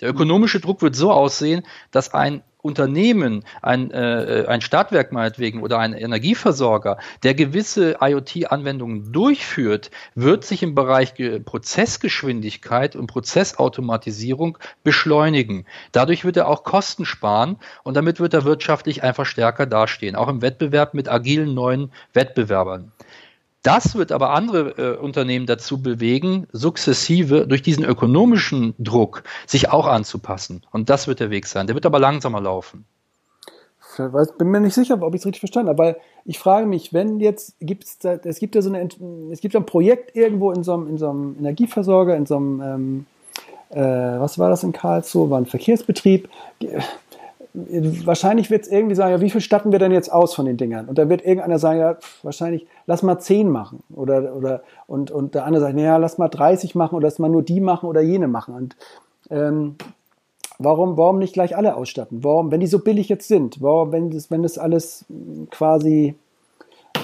Der ökonomische Druck wird so aussehen, dass ein Unternehmen, ein, äh, ein Stadtwerk meinetwegen oder ein Energieversorger, der gewisse IoT-Anwendungen durchführt, wird sich im Bereich Prozessgeschwindigkeit und Prozessautomatisierung beschleunigen. Dadurch wird er auch Kosten sparen und damit wird er wirtschaftlich einfach stärker dastehen, auch im Wettbewerb mit agilen neuen Wettbewerbern. Das wird aber andere äh, Unternehmen dazu bewegen, sukzessive durch diesen ökonomischen Druck sich auch anzupassen. Und das wird der Weg sein. Der wird aber langsamer laufen. Ich bin mir nicht sicher, ob ich es richtig verstanden habe, weil ich frage mich, wenn jetzt gibt es, es gibt ja so eine, es gibt ein Projekt irgendwo in so einem, in so einem Energieversorger, in so einem, ähm, äh, was war das in Karlsruhe, war ein Verkehrsbetrieb, wahrscheinlich wird es irgendwie sagen, ja, wie viel statten wir denn jetzt aus von den Dingern? Und da wird irgendeiner sagen, ja, wahrscheinlich, lass mal zehn machen. Oder, oder, und, und der andere sagt, naja, lass mal 30 machen oder lass mal nur die machen oder jene machen. Und ähm, warum, warum nicht gleich alle ausstatten? Warum, wenn die so billig jetzt sind, warum, wenn das, wenn das alles quasi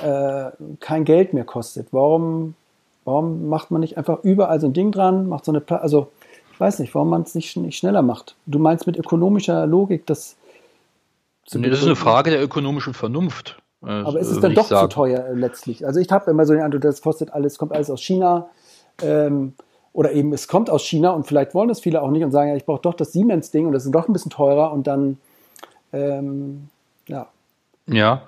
äh, kein Geld mehr kostet, warum, warum macht man nicht einfach überall so ein Ding dran, macht so eine, also weiß nicht, warum man es nicht, nicht schneller macht. Du meinst mit ökonomischer Logik, dass Nee, das ist eine Frage der ökonomischen Vernunft. Äh, Aber ist es dann doch sagen. zu teuer äh, letztlich? Also ich habe immer so den Eindruck, das kostet alles, kommt alles aus China. Ähm, oder eben es kommt aus China und vielleicht wollen das viele auch nicht und sagen, ja, ich brauche doch das Siemens-Ding und das ist doch ein bisschen teurer und dann ähm, ja, ja,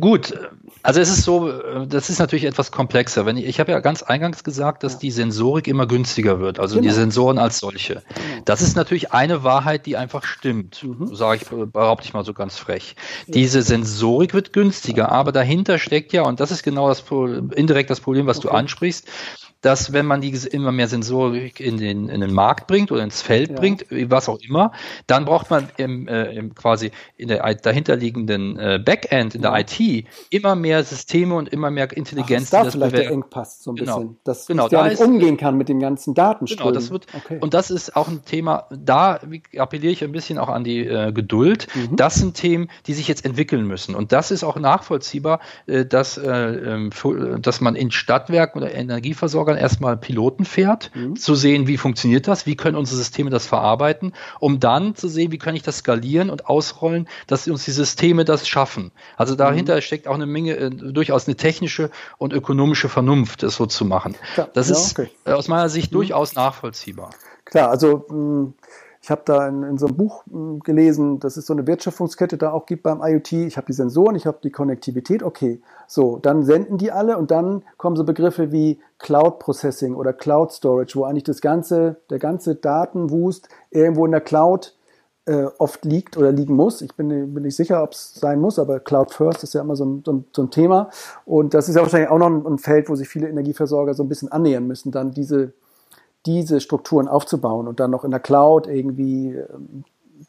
gut. Also es ist so, das ist natürlich etwas komplexer. Wenn ich, ich habe ja ganz eingangs gesagt, dass die Sensorik immer günstiger wird, also genau. die Sensoren als solche. Genau. Das ist natürlich eine Wahrheit, die einfach stimmt, mhm. sage ich, behaupte ich mal so ganz frech. Ja. Diese Sensorik wird günstiger, aber dahinter steckt ja, und das ist genau das indirekt das Problem, was okay. du ansprichst, dass wenn man diese immer mehr Sensorik in den, in den Markt bringt oder ins Feld ja. bringt, was auch immer, dann braucht man im, äh, im quasi in der dahinterliegenden äh, Backend, in der ja. IT, immer mehr Systeme und immer mehr Intelligenz. Ach, da vielleicht der Engpass so ein genau. bisschen, dass genau, da nicht umgehen kann mit dem ganzen Datenstrom. Genau, das wird, okay. und das ist auch ein Thema, da appelliere ich ein bisschen auch an die äh, Geduld. Mhm. Das sind Themen, die sich jetzt entwickeln müssen. Und das ist auch nachvollziehbar, äh, dass, äh, ähm, dass man in Stadtwerken oder Energieversorgern dann erstmal Piloten fährt, mhm. zu sehen, wie funktioniert das, wie können unsere Systeme das verarbeiten, um dann zu sehen, wie kann ich das skalieren und ausrollen, dass uns die Systeme das schaffen. Also dahinter mhm. steckt auch eine Menge, äh, durchaus eine technische und ökonomische Vernunft, das so zu machen. Ja, das ja, ist okay. aus meiner Sicht mhm. durchaus nachvollziehbar. Klar, also mh, ich habe da in, in, so einem Buch hm, gelesen, dass es so eine Wertschöpfungskette da auch gibt beim IoT. Ich habe die Sensoren, ich habe die Konnektivität. Okay, so, dann senden die alle und dann kommen so Begriffe wie Cloud Processing oder Cloud Storage, wo eigentlich das ganze, der ganze Datenwust irgendwo in der Cloud äh, oft liegt oder liegen muss. Ich bin, bin nicht sicher, ob es sein muss, aber Cloud First ist ja immer so ein, so, ein, so ein, Thema. Und das ist ja wahrscheinlich auch noch ein, ein Feld, wo sich viele Energieversorger so ein bisschen annähern müssen, dann diese diese Strukturen aufzubauen und dann noch in der Cloud irgendwie ähm,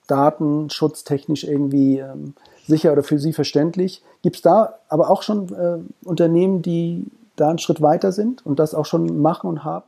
datenschutztechnisch irgendwie ähm, sicher oder für Sie verständlich. Gibt es da aber auch schon äh, Unternehmen, die da einen Schritt weiter sind und das auch schon machen und haben?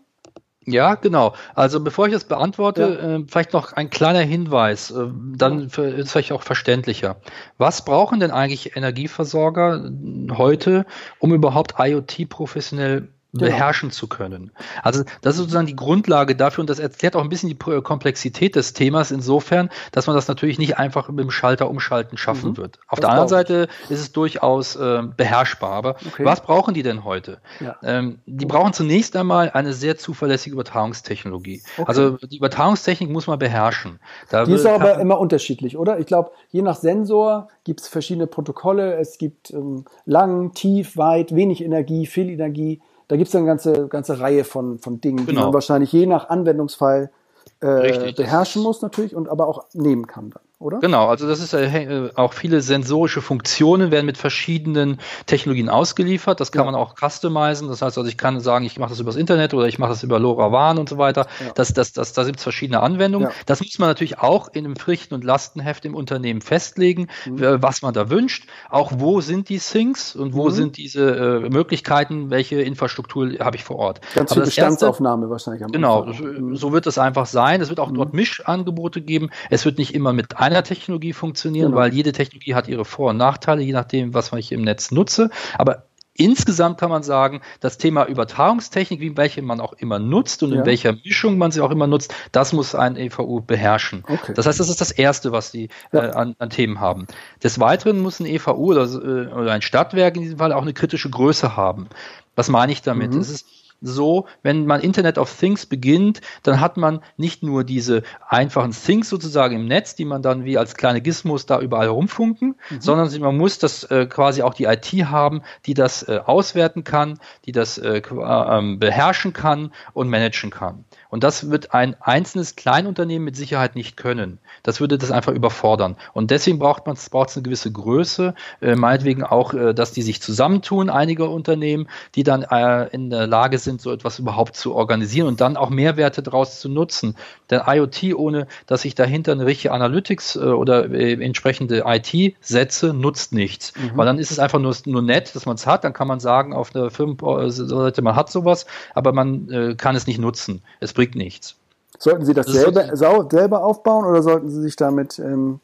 Ja, genau. Also bevor ich das beantworte, ja. äh, vielleicht noch ein kleiner Hinweis, äh, dann für, ist vielleicht auch verständlicher. Was brauchen denn eigentlich Energieversorger heute, um überhaupt IoT professionell Genau. beherrschen zu können. Also das ist sozusagen die Grundlage dafür und das erklärt auch ein bisschen die Komplexität des Themas insofern, dass man das natürlich nicht einfach mit dem Schalter umschalten schaffen mhm. wird. Auf das der anderen Seite ist es durchaus äh, beherrschbar. Aber okay. was brauchen die denn heute? Ja. Ähm, die brauchen zunächst einmal eine sehr zuverlässige Übertragungstechnologie. Okay. Also die Übertragungstechnik muss man beherrschen. Da die ist aber immer unterschiedlich, oder? Ich glaube, je nach Sensor gibt es verschiedene Protokolle. Es gibt ähm, lang, tief, weit, wenig Energie, viel Energie. Da gibt es eine ganze, ganze Reihe von, von Dingen, genau. die man wahrscheinlich je nach Anwendungsfall äh, beherrschen muss natürlich und aber auch nehmen kann dann oder? Genau, also das ist äh, auch viele sensorische Funktionen werden mit verschiedenen Technologien ausgeliefert. Das kann ja. man auch customizen. Das heißt also, ich kann sagen, ich mache das übers Internet oder ich mache das über LoRaWAN und so weiter. Ja. Das, das, das, da gibt es verschiedene Anwendungen. Ja. Das muss man natürlich auch in einem Pflichten- und Lastenheft im Unternehmen festlegen, mhm. was man da wünscht. Auch wo sind die Sinks und wo mhm. sind diese äh, Möglichkeiten, welche Infrastruktur habe ich vor Ort. Ganz viel Bestandsaufnahme erste, wahrscheinlich. Am genau, mhm. so wird es einfach sein. Es wird auch mhm. dort Mischangebote geben. Es wird nicht immer mit einer Technologie funktionieren, genau. weil jede Technologie hat ihre Vor- und Nachteile, je nachdem, was ich im Netz nutze. Aber insgesamt kann man sagen, das Thema Übertragungstechnik, wie welche man auch immer nutzt und ja. in welcher Mischung man sie auch immer nutzt, das muss ein EVU beherrschen. Okay. Das heißt, das ist das Erste, was die ja. äh, an, an, Themen haben. Des Weiteren muss ein EVU oder, äh, oder, ein Stadtwerk in diesem Fall auch eine kritische Größe haben. Was meine ich damit? Mhm. Es ist so, wenn man Internet of Things beginnt, dann hat man nicht nur diese einfachen Things sozusagen im Netz, die man dann wie als kleine Gizmos da überall rumfunken, mhm. sondern man muss das äh, quasi auch die IT haben, die das äh, auswerten kann, die das äh, äh beherrschen kann und managen kann. Und das wird ein einzelnes Kleinunternehmen mit Sicherheit nicht können. Das würde das einfach überfordern. Und deswegen braucht man braucht es eine gewisse Größe, äh, meinetwegen auch, äh, dass die sich zusammentun, einige Unternehmen, die dann äh, in der Lage sind, so etwas überhaupt zu organisieren und dann auch Mehrwerte daraus zu nutzen. Denn IoT, ohne dass ich dahinter eine richtige Analytics äh, oder äh, entsprechende IT setze, nutzt nichts. Mhm. Weil dann ist es einfach nur, nur nett, dass man es hat. Dann kann man sagen, auf der Firmenseite, man hat sowas, aber man äh, kann es nicht nutzen. Es bringt nichts. Sollten Sie das, das selber, selber aufbauen oder sollten Sie sich damit ähm,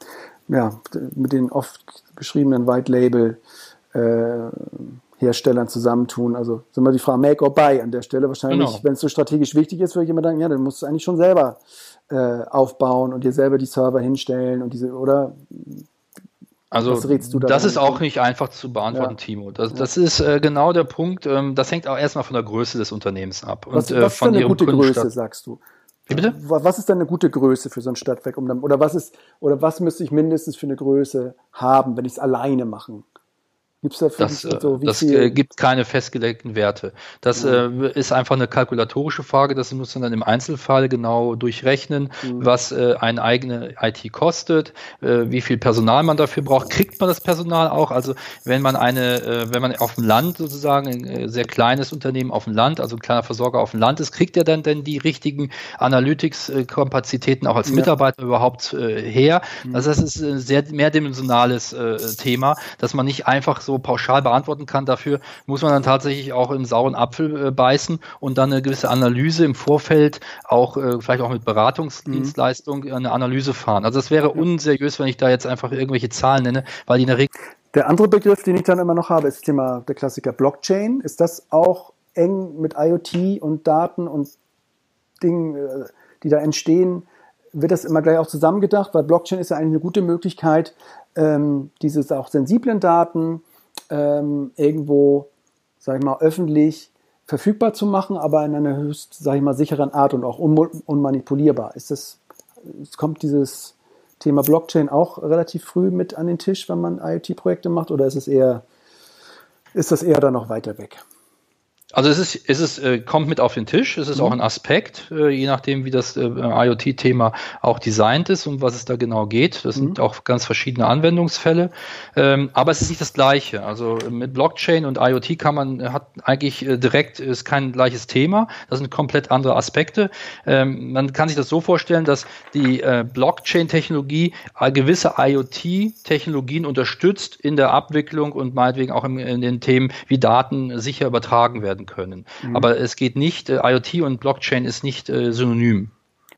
ja, mit den oft beschriebenen White Label äh, Herstellern zusammentun? Also sind wir die Frage Make or Buy an der Stelle wahrscheinlich, genau. wenn es so strategisch wichtig ist, würde ich immer denken, ja, dann musst du eigentlich schon selber äh, aufbauen und dir selber die Server hinstellen und diese, oder also da das ist auch nicht einfach zu beantworten, ja. Timo. Das, das ist äh, genau der Punkt. Ähm, das hängt auch erstmal von der Größe des Unternehmens ab. Was, und, äh, was ist denn eine gute Größe, sagst du? Wie bitte? Was ist denn eine gute Größe für so ein Stadtwerk? Um dann, oder was ist, oder was müsste ich mindestens für eine Größe haben, wenn ich es alleine machen Gibt's da das so, das äh, gibt keine festgelegten Werte. Das mhm. äh, ist einfach eine kalkulatorische Frage. Das muss man dann im Einzelfall genau durchrechnen, mhm. was äh, eine eigene IT kostet, äh, wie viel Personal man dafür braucht. Kriegt man das Personal auch? Also wenn man eine, äh, wenn man auf dem Land sozusagen ein äh, sehr kleines Unternehmen auf dem Land, also ein kleiner Versorger auf dem Land ist, kriegt er dann denn die richtigen Analytics-Kapazitäten auch als ja. Mitarbeiter überhaupt her? Mhm. Also das ist ein sehr mehrdimensionales Thema, dass man nicht einfach so pauschal beantworten kann. Dafür muss man dann tatsächlich auch im sauren Apfel äh, beißen und dann eine gewisse Analyse im Vorfeld auch äh, vielleicht auch mit Beratungsdienstleistung mhm. eine Analyse fahren. Also es wäre unseriös, wenn ich da jetzt einfach irgendwelche Zahlen nenne, weil die in der Regel der andere Begriff, den ich dann immer noch habe, ist das Thema der Klassiker Blockchain. Ist das auch eng mit IoT und Daten und Dingen, äh, die da entstehen, wird das immer gleich auch zusammengedacht? Weil Blockchain ist ja eigentlich eine gute Möglichkeit, ähm, diese auch sensiblen Daten ähm, irgendwo, sag ich mal, öffentlich verfügbar zu machen, aber in einer höchst, sag ich mal, sicheren Art und auch unmanipulierbar. Ist das, kommt dieses Thema Blockchain auch relativ früh mit an den Tisch, wenn man IoT-Projekte macht, oder ist es eher, ist das eher dann noch weiter weg? Also es ist, es ist, äh, kommt mit auf den Tisch, es ist mhm. auch ein Aspekt, äh, je nachdem, wie das äh, IoT-Thema auch designt ist und was es da genau geht. Das mhm. sind auch ganz verschiedene Anwendungsfälle. Ähm, aber es ist nicht das Gleiche. Also mit Blockchain und IoT kann man, hat eigentlich direkt, ist kein gleiches Thema. Das sind komplett andere Aspekte. Ähm, man kann sich das so vorstellen, dass die Blockchain-Technologie gewisse IoT-Technologien unterstützt in der Abwicklung und meinetwegen auch im, in den Themen, wie Daten sicher übertragen werden werden können. Mhm. Aber es geht nicht, äh, IoT und Blockchain ist nicht äh, synonym.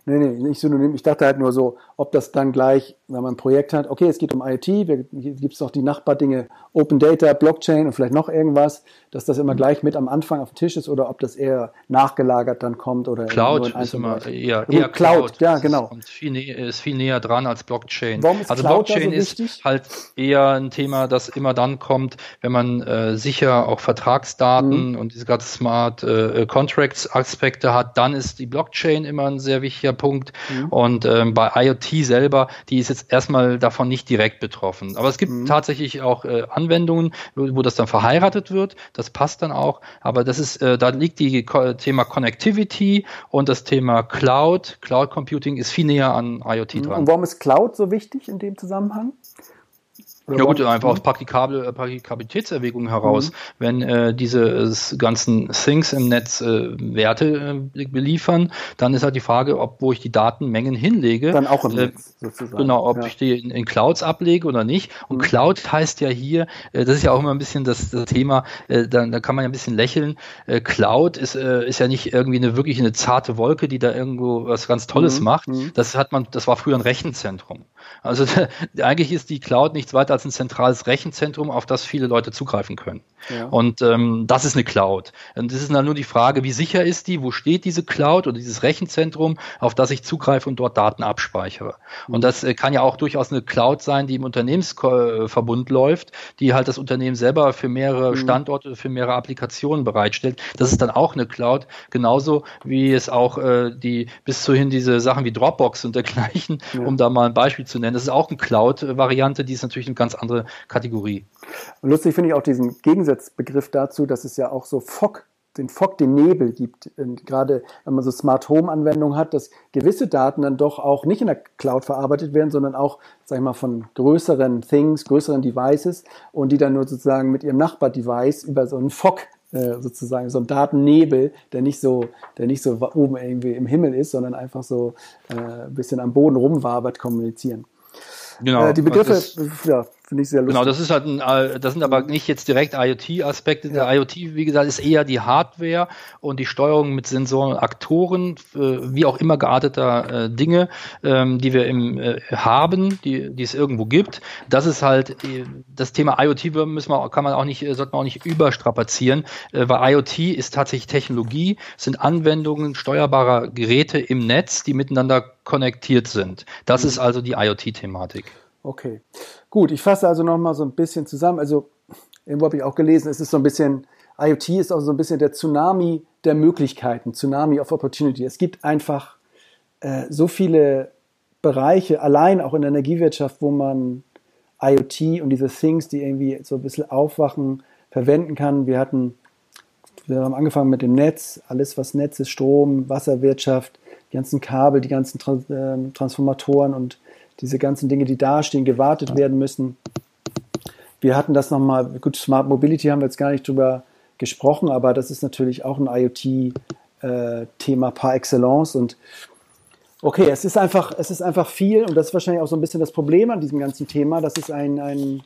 Nee, nee, nicht synonym. Ich dachte halt nur so, ob das dann gleich, wenn man ein Projekt hat, okay, es geht um IoT, hier gibt es noch die Nachbardinge Open Data, Blockchain und vielleicht noch irgendwas, dass das immer gleich mit am Anfang auf dem Tisch ist oder ob das eher nachgelagert dann kommt oder Cloud ist immer eher, eher Cloud, Cloud, ja genau. Ist viel, ist viel, näher dran als Blockchain. Warum ist also Cloud Blockchain so ist halt eher ein Thema, das immer dann kommt, wenn man äh, sicher auch Vertragsdaten mhm. und diese ganzen Smart äh, Contracts Aspekte hat, dann ist die Blockchain immer ein sehr wichtiger Punkt. Mhm. Und ähm, bei IoT selber, die ist jetzt erstmal davon nicht direkt betroffen. Aber es gibt mhm. tatsächlich auch äh, Anwendungen, wo, wo, das dann verheiratet wird. Das passt dann auch. Aber das ist, äh, da liegt die Ko Thema Connectivity und das Thema Cloud. Cloud Computing ist viel näher an IoT dran. Und warum ist Cloud so wichtig in dem Zusammenhang? Ja gut, einfach aus Praktikabel, äh, Praktikabilitätserwägungen heraus. Mhm. Wenn äh, diese ganzen Things im Netz äh, Werte äh, beliefern, dann ist halt die Frage, ob wo ich die Datenmengen hinlege. Dann auch im äh, Netz sozusagen. Genau, ob ja. ich die in, in, Clouds ablege oder nicht. Und mhm. Cloud heißt ja hier, äh, das ist ja auch immer ein bisschen das, das Thema, äh, da, da kann man ja ein bisschen lächeln. Äh, Cloud ist, äh, ist ja nicht irgendwie eine wirklich eine zarte Wolke, die da irgendwo was ganz Tolles mhm. macht. Mhm. Das hat man, das war früher ein Rechenzentrum. Also eigentlich ist die Cloud nichts weiter als ein zentrales Rechenzentrum, auf das viele Leute zugreifen können. Ja. Und ähm, das ist eine Cloud. Und das ist dann nur die Frage, wie sicher ist die, wo steht diese Cloud oder dieses Rechenzentrum, auf das ich zugreife und dort Daten abspeichere. Mhm. Und das äh, kann ja auch durchaus eine Cloud sein, die im Unternehmensverbund läuft, die halt das Unternehmen selber für mehrere mhm. Standorte, für mehrere Applikationen bereitstellt. Das ist dann auch eine Cloud, genauso wie es auch äh, die bis zuhin diese Sachen wie Dropbox und dergleichen, ja. um da mal ein Beispiel zu nennen. Das ist auch eine Cloud-Variante, die ist natürlich eine ganz andere Kategorie. Lustig finde ich auch diesen Gegensatzbegriff dazu, dass es ja auch so Fog den Fog, den Nebel gibt. Und gerade wenn man so Smart Home Anwendungen hat, dass gewisse Daten dann doch auch nicht in der Cloud verarbeitet werden, sondern auch, sag ich mal, von größeren Things, größeren Devices und die dann nur sozusagen mit ihrem Nachbar-Device über so einen Fog äh, sozusagen so ein Datennebel, der nicht so, der nicht so oben irgendwie im Himmel ist, sondern einfach so äh, ein bisschen am Boden rumwabert, kommunizieren. Genau. Äh, die Begriffe, das, ja, finde ich sehr lustig. Genau, das ist halt ein, äh, das sind aber nicht jetzt direkt IoT-Aspekte. Der IoT, wie gesagt, ist eher die Hardware und die Steuerung mit Sensoren und Aktoren, äh, wie auch immer gearteter äh, Dinge, ähm, die wir im, haben, die, die es irgendwo gibt. Das ist halt das Thema IoT müssen wir, kann man auch nicht, sollte man auch nicht überstrapazieren, weil IoT ist tatsächlich Technologie, sind Anwendungen steuerbarer Geräte im Netz, die miteinander konnektiert sind. Das mhm. ist also die IoT-Thematik. Okay, gut. Ich fasse also nochmal so ein bisschen zusammen. Also, irgendwo habe ich auch gelesen, es ist so ein bisschen, IoT ist auch so ein bisschen der Tsunami der Möglichkeiten, Tsunami of Opportunity. Es gibt einfach äh, so viele Bereiche, allein auch in der Energiewirtschaft, wo man IoT und diese Things, die irgendwie so ein bisschen aufwachen, verwenden kann. Wir hatten, wir haben angefangen mit dem Netz, alles was Netz ist, Strom, Wasserwirtschaft, die ganzen Kabel, die ganzen Trans äh, Transformatoren und diese ganzen Dinge, die dastehen, gewartet werden müssen. Wir hatten das nochmal, gut, Smart Mobility haben wir jetzt gar nicht drüber gesprochen, aber das ist natürlich auch ein IoT-Thema äh, par excellence und okay, es ist einfach, es ist einfach viel und das ist wahrscheinlich auch so ein bisschen das Problem an diesem ganzen Thema, dass es ein, ein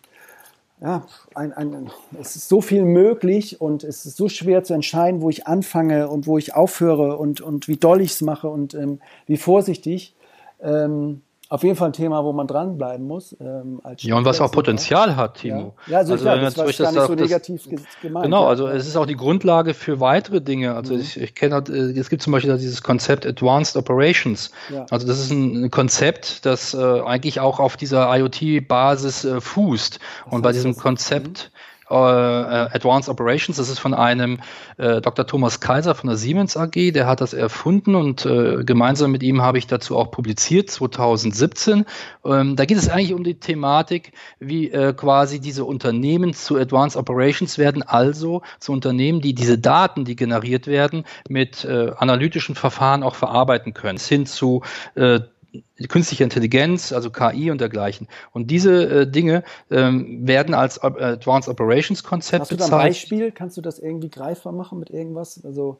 ja, ein, ein, es ist so viel möglich und es ist so schwer zu entscheiden, wo ich anfange und wo ich aufhöre und, und wie doll ich es mache und ähm, wie vorsichtig. Ähm, auf jeden Fall ein Thema, wo man dranbleiben muss. Ähm, ja, und was auch Potenzial hat, Timo. Ja, ja also, also klar, das war gar nicht so negativ das, gemeint. Genau, also es ist auch die Grundlage für weitere Dinge. Also mhm. ich, ich kenne, äh, es gibt zum Beispiel dieses Konzept Advanced Operations. Ja. Also das ist ein, Konzept, das äh, eigentlich auch auf dieser IoT-Basis äh, fußt. Was und bei diesem Konzept mhm Advanced Operations. Das ist von einem äh, Dr. Thomas Kaiser von der Siemens AG, der hat das erfunden und äh, gemeinsam mit ihm habe ich dazu auch publiziert, 2017. Ähm, da geht es eigentlich um die Thematik, wie äh, quasi diese Unternehmen zu Advanced Operations werden, also zu Unternehmen, die diese Daten, die generiert werden, mit äh, analytischen Verfahren auch verarbeiten können, hin zu äh, künstliche Intelligenz, also KI und dergleichen. Und diese äh, Dinge ähm, werden als äh, Advanced Operations Konzept Hast du da ein Beispiel? Kannst du das irgendwie greifbar machen mit irgendwas? Also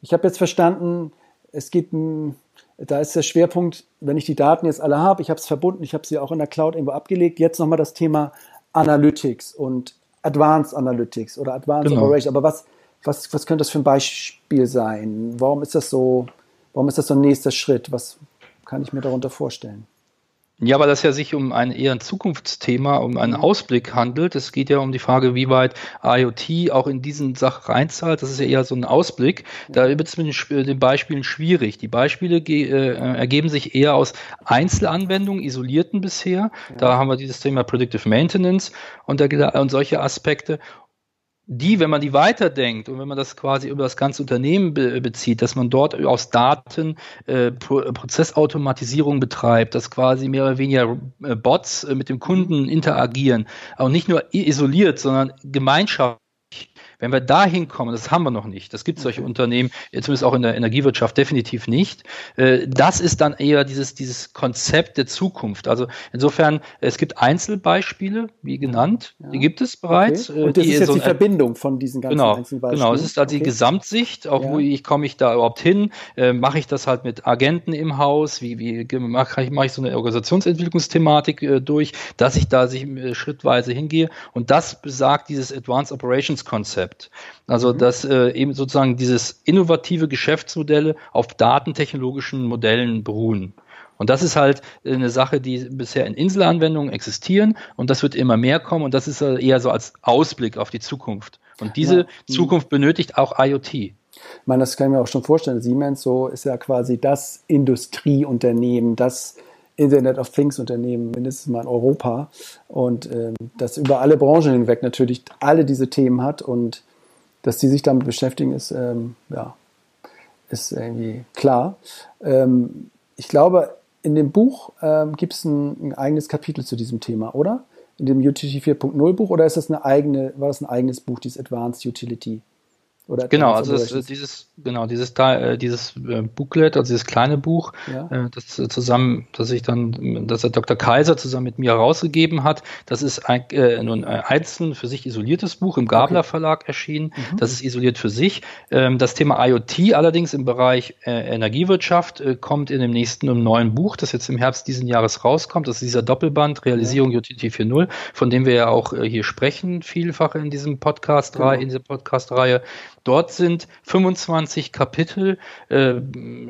ich habe jetzt verstanden, es gibt ein, da ist der Schwerpunkt, wenn ich die Daten jetzt alle habe, ich habe es verbunden, ich habe sie auch in der Cloud irgendwo abgelegt. Jetzt nochmal das Thema Analytics und Advanced Analytics oder Advanced genau. Operations. Aber was, was, was könnte das für ein Beispiel sein? Warum ist das so, warum ist das so ein nächster Schritt? Was kann ich mir darunter vorstellen? Ja, weil das ja sich um ein eher ein Zukunftsthema, um einen mhm. Ausblick handelt. Es geht ja um die Frage, wie weit IoT auch in diesen Sachen reinzahlt. Das ist ja eher so ein Ausblick. Da wird es mit den Beispielen schwierig. Die Beispiele äh, ergeben sich eher aus Einzelanwendungen, isolierten bisher. Da haben wir dieses Thema Predictive Maintenance und, der, und solche Aspekte die, wenn man die weiterdenkt und wenn man das quasi über das ganze Unternehmen be bezieht, dass man dort aus Daten äh, Pro Prozessautomatisierung betreibt, dass quasi mehr oder weniger äh, Bots äh, mit dem Kunden interagieren, aber nicht nur isoliert, sondern gemeinschaftlich wenn wir da hinkommen, das haben wir noch nicht, das gibt es solche Unternehmen, zumindest auch in der Energiewirtschaft definitiv nicht, äh, das ist dann eher dieses, dieses Konzept der Zukunft. Also insofern, es gibt Einzelbeispiele, wie genannt, ja. die gibt es bereits. Okay. Und das ist jetzt so die Verbindung von diesen ganzen genau, Einzelbeispielen. Genau, es ist also okay. die Gesamtsicht, auch ja. wo ich komme ich da überhaupt hin, äh, mache ich das halt mit Agenten im Haus, wie, wie mache ich, mach ich so eine Organisationsentwicklungsthematik äh, durch, dass ich da sich äh, schrittweise hingehe und das besagt dieses Advanced Operations Konzept. Konzept. Also, mhm. dass äh, eben sozusagen dieses innovative Geschäftsmodelle auf datentechnologischen Modellen beruhen. Und das ist halt eine Sache, die bisher in Inselanwendungen existieren und das wird immer mehr kommen und das ist eher so als Ausblick auf die Zukunft. Und diese ja. Zukunft benötigt auch IoT. Ich meine, das kann ich mir auch schon vorstellen. Siemens so ist ja quasi das Industrieunternehmen, das Internet of Things Unternehmen, mindestens mal in Europa. Und ähm, das über alle Branchen hinweg natürlich alle diese Themen hat und dass die sich damit beschäftigen, ist, ähm, ja, ist irgendwie klar. Ähm, ich glaube, in dem Buch ähm, gibt es ein, ein, eigenes Kapitel zu diesem Thema, oder? In dem Utility 4.0 Buch oder ist das eine eigene, war das ein eigenes Buch, dieses Advanced Utility? Oder genau, also das, dieses, genau, dieses, äh, dieses äh, Booklet, also dieses kleine Buch, ja. äh, das äh, zusammen, das ich dann, das der Dr. Kaiser zusammen mit mir herausgegeben hat, das ist ein, äh, nun ein einzeln für sich isoliertes Buch im Gabler okay. Verlag erschienen. Mhm. Das ist isoliert für sich. Ähm, das Thema IoT allerdings im Bereich Energiewirtschaft kommt in dem nächsten im neuen Buch, das jetzt im Herbst diesen Jahres rauskommt. Das ist dieser Doppelband Realisierung ja. UTT 4.0, von dem wir ja auch hier sprechen, vielfach in diesem Podcast, genau. in dieser Podcast-Reihe. Dort sind 25 Kapitel, äh,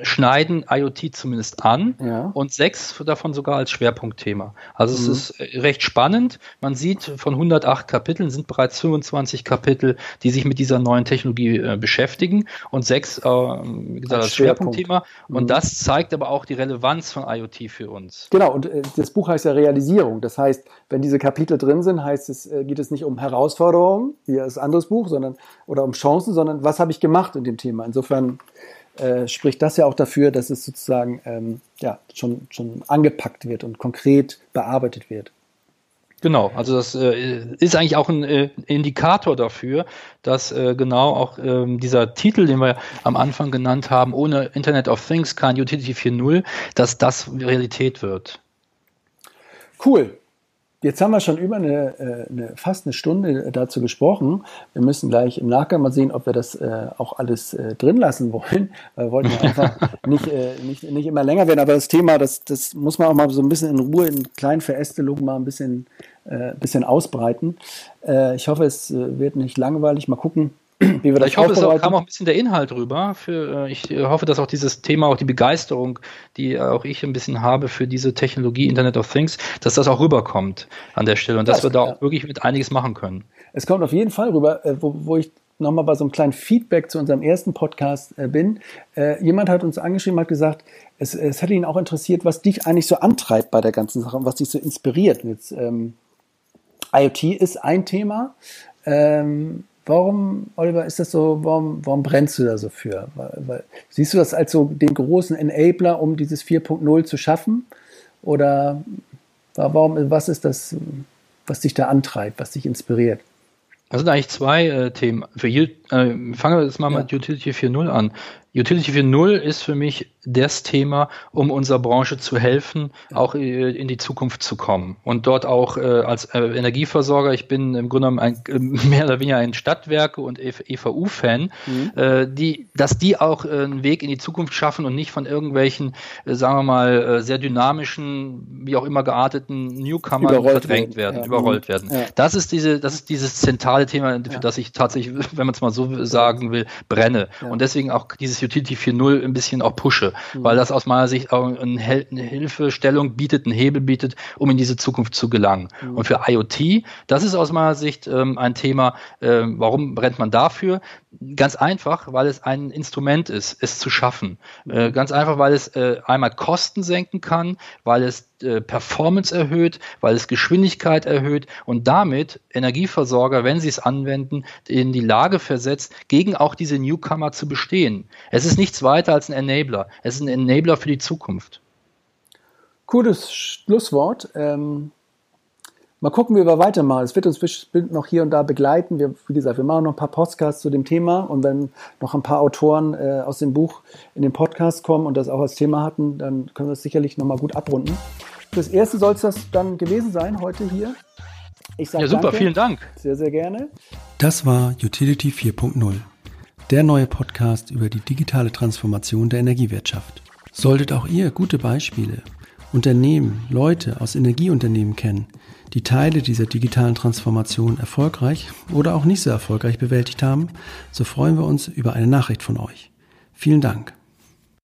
schneiden IoT zumindest an ja. und sechs davon sogar als Schwerpunktthema. Also mhm. es ist äh, recht spannend. Man sieht, von 108 Kapiteln sind bereits 25 Kapitel, die sich mit dieser neuen Technologie äh, beschäftigen und sechs, äh, wie gesagt, als, Schwerpunktthema. Mhm. Und das zeigt aber auch die Relevanz von IoT für uns. Genau, und äh, das Buch heißt ja Realisierung. Das heißt, wenn diese Kapitel drin sind, heißt es, äh, geht es nicht um Herausforderungen, wie das anderes Buch, sondern oder um Chancen, sondern was habe ich gemacht in dem Thema. Insofern äh, spricht das ja auch dafür, dass es sozusagen ähm, ja, schon, schon angepackt wird und konkret bearbeitet wird. Genau, also das äh, ist eigentlich auch ein äh, Indikator dafür, dass äh, genau auch ähm, dieser Titel, den wir am Anfang genannt haben, ohne Internet of Things, kein Utility 4.0, dass das Realität wird. Cool. Jetzt haben wir schon über eine, äh, eine, fast eine Stunde dazu gesprochen. Wir müssen gleich im Nachgang mal sehen, ob wir das äh, auch alles äh, drin lassen wollen. Wir wollten ja einfach nicht, äh, nicht, nicht immer länger werden. Aber das Thema, das, das muss man auch mal so ein bisschen in Ruhe, in kleinen Verästelungen mal ein bisschen, äh, bisschen ausbreiten. Äh, ich hoffe, es wird nicht langweilig. Mal gucken, wie wir das Ich hoffe, es kam auch ein bisschen der Inhalt rüber. Für, äh, ich äh, hoffe, dass auch dieses Thema, auch die Begeisterung, die auch ich ein bisschen habe für diese Technologie Internet of Things, dass das auch rüberkommt an der Stelle und das, dass wir da auch wirklich mit einiges machen können. Es kommt auf jeden Fall rüber, äh, wo, wo ich nochmal bei so einem kleinen Feedback zu unserem ersten Podcast bin. jemand hat uns angeschrieben, hat gesagt, es, es hätte ihn auch interessiert, was dich eigentlich so antreibt bei der ganzen Sache und was dich so inspiriert. Jetzt, ähm, IoT ist ein Thema. Ähm, Warum, Oliver, ist das so, warum, warum brennst du da so für? Weil, weil, siehst du das als so den großen Enabler, um dieses 4.0 zu schaffen? Oder warum, was ist das, was dich da antreibt, was dich inspiriert? Das sind eigentlich zwei äh, Themen. Für, äh, fangen wir jetzt mal ja. mit Utility 4.0 an. Utility 4.0 ist für mich das Thema, um unserer Branche zu helfen, auch äh, in die Zukunft zu kommen. Und dort auch äh, als äh, Energieversorger, ich bin im Grunde genommen ein, mehr oder weniger ein Stadtwerke- und EVU-Fan, mhm. äh, die, dass die auch äh, einen Weg in die Zukunft schaffen und nicht von irgendwelchen, äh, sagen wir mal, sehr dynamischen, wie auch immer gearteten Newcomern verdrängt werden, werden ja. überrollt werden. Ja. Das ist diese, das ist dieses zentrale Thema, für ja. das ich tatsächlich, wenn man es mal so so sagen will, brenne. Ja. Und deswegen auch dieses Utility 4.0 ein bisschen auch pushe, mhm. weil das aus meiner Sicht auch eine Hilfestellung bietet, einen Hebel bietet, um in diese Zukunft zu gelangen. Mhm. Und für IoT, das ist aus meiner Sicht ähm, ein Thema, äh, warum brennt man dafür? Ganz einfach, weil es ein Instrument ist, es zu schaffen. Äh, mhm. ganz einfach, weil es äh, einmal Kosten senken kann, weil es äh, Performance erhöht, weil es Geschwindigkeit erhöht und damit Energieversorger, wenn sie es anwenden, in die Lage versetzt, gegen auch diese Newcomer zu bestehen. Es ist nichts weiter als ein Enabler. Es ist ein Enabler für die Zukunft. Cooles Schlusswort. Ähm, mal gucken, wie wir weitermachen. Es wird uns bestimmt noch hier und da begleiten. Wir, wie gesagt, wir machen noch ein paar Podcasts zu dem Thema und wenn noch ein paar Autoren äh, aus dem Buch in den Podcast kommen und das auch als Thema hatten, dann können wir es sicherlich nochmal gut abrunden. Fürs Erste soll es das dann gewesen sein heute hier. Ich sage ja, super, danke. vielen Dank. Sehr, sehr gerne. Das war Utility 4.0, der neue Podcast über die digitale Transformation der Energiewirtschaft. Solltet auch ihr gute Beispiele, Unternehmen, Leute aus Energieunternehmen kennen, die Teile dieser digitalen Transformation erfolgreich oder auch nicht so erfolgreich bewältigt haben, so freuen wir uns über eine Nachricht von euch. Vielen Dank.